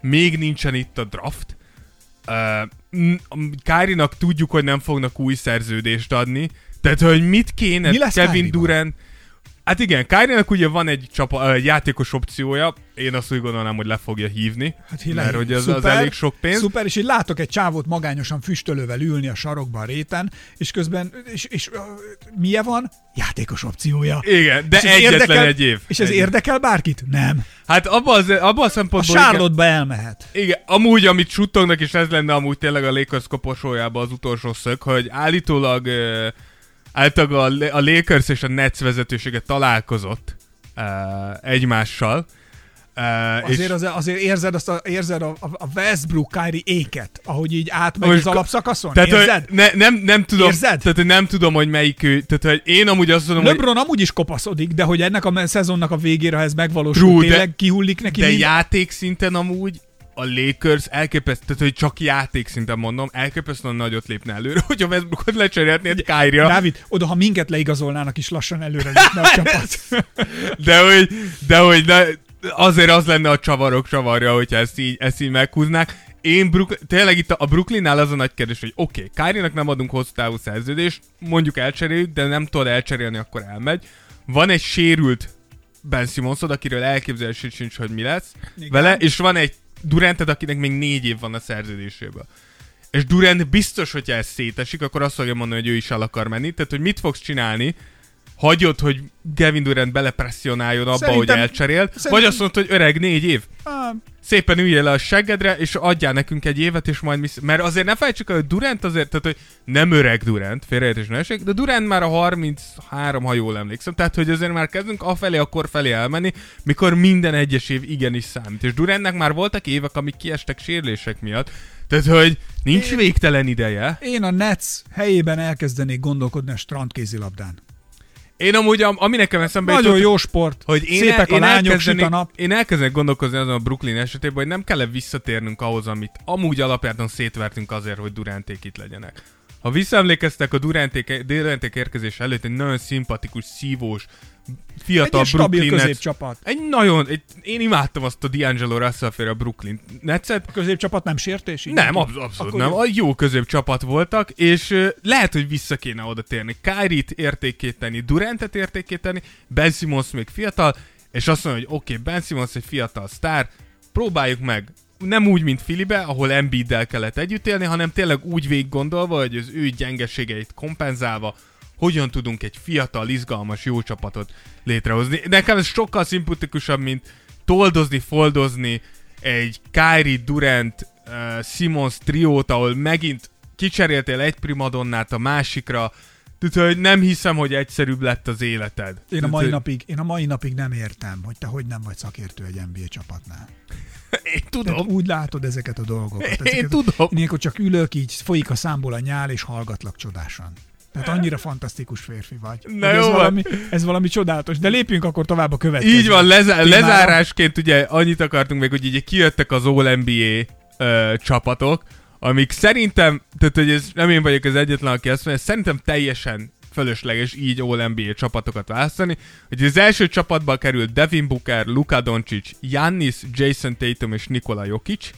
Speaker 2: még nincsen itt a draft, uh, Kárinak tudjuk, hogy nem fognak új szerződést adni, tehát, hogy mit kéne
Speaker 3: Mi lesz
Speaker 2: Kevin? Durant... Hát igen, Kárinak ugye van egy, csapa, egy játékos opciója, én azt úgy gondolnám, hogy le fogja hívni,
Speaker 3: Hát
Speaker 2: mert hogy az, az elég sok pénz.
Speaker 3: Szuper, és így látok egy csávót magányosan füstölővel ülni a sarokban a réten, és közben, és, és uh, milyen van? Játékos opciója.
Speaker 2: Igen, de
Speaker 3: És ez
Speaker 2: egyetlen
Speaker 3: érdekel,
Speaker 2: egy év.
Speaker 3: És ez
Speaker 2: Egy
Speaker 3: érdekel bárkit? Nem.
Speaker 2: Hát abban az, abba a
Speaker 3: A
Speaker 2: szempontból... igen-
Speaker 3: Charlotte-ba elmehet.
Speaker 2: Igen, amúgy, amit suttognak, és ez lenne amúgy tényleg a Lakers koporsójában az utolsó szög, hogy állítólag uh, általában a, a Lakers és a Nets vezetősége találkozott uh, egymással. Uh,
Speaker 3: Azért, az, azért érzed, azt a, érzed a, a Westbrook Kyrie éket, ahogy így átmegy
Speaker 2: Most
Speaker 3: az
Speaker 2: ka-
Speaker 3: alapszakaszon?
Speaker 2: tehát,
Speaker 3: érzed?
Speaker 2: hogy ne, nem, nem tudom,
Speaker 3: Érzed?
Speaker 2: tehát hogy nem tudom, hogy melyik ő, tehát hogy én amúgy azt mondom, hogy
Speaker 3: LeBron amúgy is kopaszodik, de hogy ennek a szezonnak a végére, ha ez megvalósul,
Speaker 2: True, de-
Speaker 3: tényleg kihullik neki
Speaker 2: de
Speaker 3: mind-
Speaker 2: játékszinten amúgy a Lakers elképesztő, tehát hogy csak játékszinten mondom, elképesztően nagyot lépne előre, hogyha Westbrookot lecserélhetnéd Kyrie-ra.
Speaker 3: Dávid, oda, ha minket leigazolnának is lassan előre lépne a csapat.
Speaker 2: De hogy, de hogy ne, azért az lenne a csavarok csavarja, hogyha ezt így, ezt így meghúznák. Én Brook, tényleg itt a, a Brooklynnál az a nagy kérdés, hogy oké, okay, Kyrie-nak nem adunk hosszú távú szerződést, mondjuk elcseréljük, de nem tudod elcserélni, akkor elmegy. Van egy sérült Ben Simmonsod, akiről elképzelését sincs, hogy mi lesz
Speaker 3: Igen.
Speaker 2: vele, és van egy Duranted, akinek még négy év van a szerződéséből. És Durant biztos, hogyha ez szétesik, akkor azt fogja mondani, hogy ő is el akar menni. Tehát, hogy mit fogsz csinálni? Hagyod, hogy Kevin Durant belepresszionáljon abba,
Speaker 3: Szerintem-
Speaker 2: hogy elcserél,
Speaker 3: szerintem-
Speaker 2: vagy azt mondod, hogy öreg, négy év.
Speaker 3: Ah,
Speaker 2: Szépen üljél le a seggedre, és adjál nekünk egy évet, és majd mi... Mert azért ne felejtsük el, hogy Durant azért, tehát hogy nem öreg Durant, félreértés ne esik, de Durant már a 33, ha jól emlékszem, tehát hogy azért már kezdünk afelé, akkor felé elmenni, mikor minden egyes év igenis számít. És Durantnek már voltak évek, amik kiestek sérülések miatt, tehát hogy nincs
Speaker 3: Én-
Speaker 2: végtelen ideje.
Speaker 3: én a Nets helyében elkezdenék gondolkodni a strandkézilabdán.
Speaker 2: Én amúgy, am- ami nekem eszembe
Speaker 3: Nagyon
Speaker 2: jutott,
Speaker 3: jó sport.
Speaker 2: hogy én,
Speaker 3: Szépek
Speaker 2: én
Speaker 3: a lányok, süt a nap.
Speaker 2: Én elkezdenék gondolkozni azon a Brooklyn esetében, hogy nem kell visszatérnünk ahhoz, amit amúgy alapjáton szétvertünk azért, hogy Duranték itt legyenek. Ha visszaemlékeztek a Duranték, Duranték érkezés előtt egy nagyon szimpatikus, szívós, fiatal
Speaker 3: ilyen stabil középcsapat.
Speaker 2: Egy nagyon, egy, én imádtam azt a D'Angelo Russell a Brooklyn Netset,
Speaker 3: A középcsapat nem sértés? így
Speaker 2: nem, absz- abszolút nem. A jó középcsapat voltak, és ö, lehet, hogy vissza kéne oda térni. Kyrie-t értékíteni, Durantet értékíteni, Ben Simmons még fiatal, és azt mondja, hogy oké, okay, Ben Simmons egy fiatal sztár, próbáljuk meg nem úgy, mint Filibe, ahol Embiiddel kellett együtt élni, hanem tényleg úgy végig gondolva, hogy az ő gyengeségeit kompenzálva, hogyan tudunk egy fiatal, izgalmas, jó csapatot létrehozni. Nekem ez sokkal szimpatikusabb, mint toldozni, foldozni egy Kyrie Durant uh, Simons triót, ahol megint kicseréltél egy primadonnát a másikra, tehát, hogy nem hiszem, hogy egyszerűbb lett az életed.
Speaker 3: Én a mai napig, én a mai napig nem értem, hogy te hogy nem vagy szakértő egy NBA csapatnál.
Speaker 2: Én tudom.
Speaker 3: Tehát úgy látod ezeket a dolgokat.
Speaker 2: Én
Speaker 3: ezeket,
Speaker 2: tudom.
Speaker 3: Én ilyenkor csak ülök, így folyik a számból a nyál, és hallgatlak csodásan. Tehát annyira fantasztikus férfi vagy.
Speaker 2: Na
Speaker 3: ez,
Speaker 2: jó
Speaker 3: valami, ez valami csodálatos. De lépjünk akkor tovább a következő.
Speaker 2: Így van, lezá- lezárásként ugye annyit akartunk még, hogy ugye kijöttek az All-NBA ö, csapatok, amik szerintem, tehát hogy ez nem én vagyok az egyetlen, aki ezt mondja, szerintem teljesen fölösleges így All NBA csapatokat választani. Hogy az első csapatba került Devin Booker, Luka Doncic, Giannis, Jason Tatum és Nikola Jokic.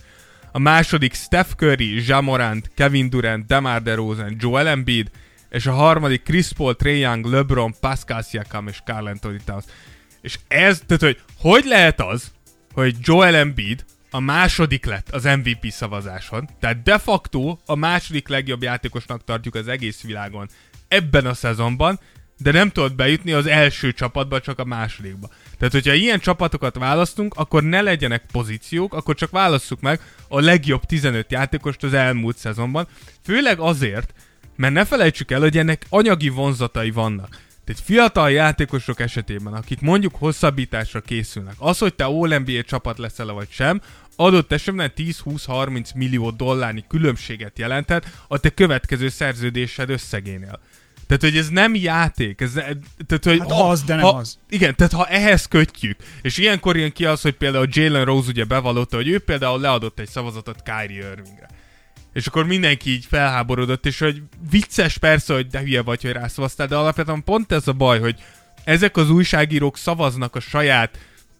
Speaker 2: A második Steph Curry, Jamorant, Kevin Durant, DeMar DeRozan, Joel Embiid, és a harmadik Chris Paul, Trae Young, LeBron, Pascal Siakam és Carl Anthony Towns. És ez, tehát hogy hogy lehet az, hogy Joel Embiid a második lett az MVP szavazáson, tehát de facto a második legjobb játékosnak tartjuk az egész világon ebben a szezonban, de nem tudott bejutni az első csapatba, csak a másodikba. Tehát, hogyha ilyen csapatokat választunk, akkor ne legyenek pozíciók, akkor csak válasszuk meg a legjobb 15 játékost az elmúlt szezonban. Főleg azért, mert ne felejtsük el, hogy ennek anyagi vonzatai vannak. Tehát fiatal játékosok esetében, akik mondjuk hosszabbításra készülnek, az, hogy te All NBA csapat leszel vagy sem, adott esetben 10-20-30 millió dollárnyi különbséget jelenthet a te következő szerződésed összegénél. Tehát, hogy ez nem játék. Ez, tehát, hogy
Speaker 3: hát ha, az, de nem
Speaker 2: ha,
Speaker 3: az.
Speaker 2: Igen, tehát ha ehhez kötjük, és ilyenkor jön ki az, hogy például Jalen Rose ugye bevallotta, hogy ő például leadott egy szavazatot Kyrie Irvingre. És akkor mindenki így felháborodott, és hogy vicces persze, hogy de hülye vagy, hogy rászavaztál, de alapvetően pont ez a baj, hogy ezek az újságírók szavaznak a saját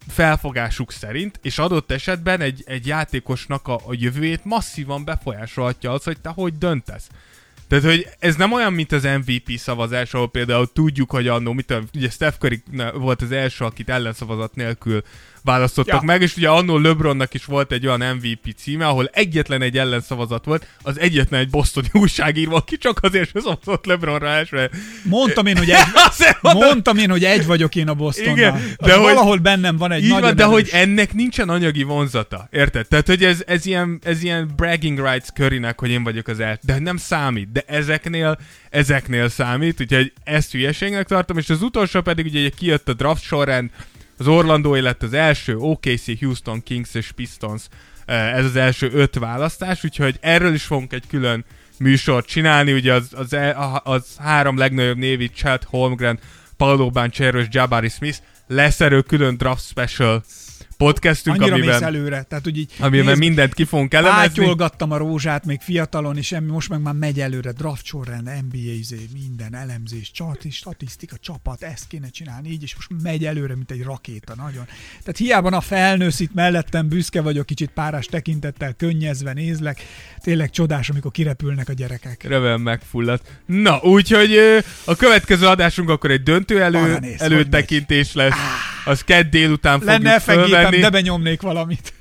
Speaker 2: felfogásuk szerint, és adott esetben egy, egy játékosnak a, a jövőjét masszívan befolyásolhatja az, hogy te hogy döntesz. Tehát, hogy ez nem olyan, mint az MVP szavazás, ahol például tudjuk, hogy annó, mit tudom, ugye Steph Curry volt az első, akit ellenszavazat nélkül választottak ja. meg, és ugye annó LeBronnak is volt egy olyan MVP címe, ahol egyetlen egy ellenszavazat volt, az egyetlen egy bostoni újságíró, aki csak azért sem szavazott LeBronra első.
Speaker 3: Mondtam én, hogy egy, mondtam én, hogy egy vagyok én a Bostonnal. Igen, de hogy, valahol bennem van egy
Speaker 2: így
Speaker 3: nagyon
Speaker 2: van, de hogy ennek nincsen anyagi vonzata, érted? Tehát, hogy ez, ez, ilyen, ez ilyen bragging rights körinek, hogy én vagyok az el, de nem számít, de ezeknél, ezeknél számít, úgyhogy ezt hülyeségnek tartom, és az utolsó pedig ugye kijött a draft sorrend, az Orlando lett az első, OKC, Houston, Kings és Pistons, eh, ez az első öt választás, úgyhogy erről is fogunk egy külön műsort csinálni, ugye az, az, e, az három legnagyobb névi Chad Holmgren, Paulo Banchero és Jabari Smith, lesz erről külön draft special podcastünk,
Speaker 3: Annyira
Speaker 2: amiben,
Speaker 3: mész előre, tehát úgy így
Speaker 2: amiben nézd, mindent ki fogunk elemezni.
Speaker 3: Átyolgattam a rózsát még fiatalon, és most meg már megy előre, draft sorrend, NBA, izé, minden elemzés, csati, statisztika, csapat, ezt kéne csinálni, így, és most megy előre, mint egy rakéta, nagyon. Tehát hiába a felnősz itt mellettem, büszke vagyok, kicsit párás tekintettel, könnyezve nézlek, tényleg csodás, amikor kirepülnek a gyerekek.
Speaker 2: Revel megfulladt. Na, úgyhogy a következő adásunk akkor egy döntő elő, néz, előtekintés lesz. Ah az kedd délután fogjuk Lenne fölvenni.
Speaker 3: de benyomnék valamit.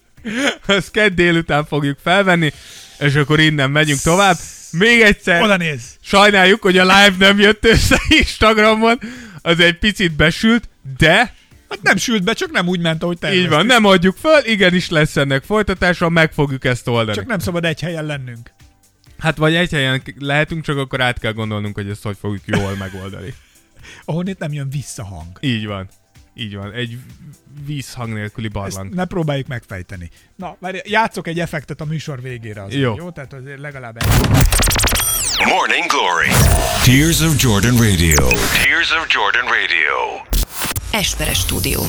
Speaker 2: Azt kedd délután fogjuk felvenni, és akkor innen megyünk tovább. Még egyszer.
Speaker 3: Oda néz.
Speaker 2: Sajnáljuk, hogy a live nem jött össze Instagramon. Az egy picit besült, de
Speaker 3: Hát nem sült be, csak nem úgy ment, ahogy terveztük.
Speaker 2: Így van, nem adjuk föl, igenis lesz ennek folytatása, meg fogjuk ezt oldani.
Speaker 3: Csak nem szabad egy helyen lennünk.
Speaker 2: Hát vagy egy helyen lehetünk, csak akkor át kell gondolnunk, hogy ezt hogy fogjuk jól megoldani.
Speaker 3: Ahol itt nem jön visszahang.
Speaker 2: Így van. Így van, egy vízhang nélküli barlang.
Speaker 3: Ezt ne próbáljuk megfejteni. Na, várj, játszok egy effektet a műsor végére. Az
Speaker 2: jó.
Speaker 3: jó, tehát azért legalább
Speaker 1: egy. Morning Glory. Tears of Jordan Radio. Tears of Jordan Radio.
Speaker 4: Esperes stúdió.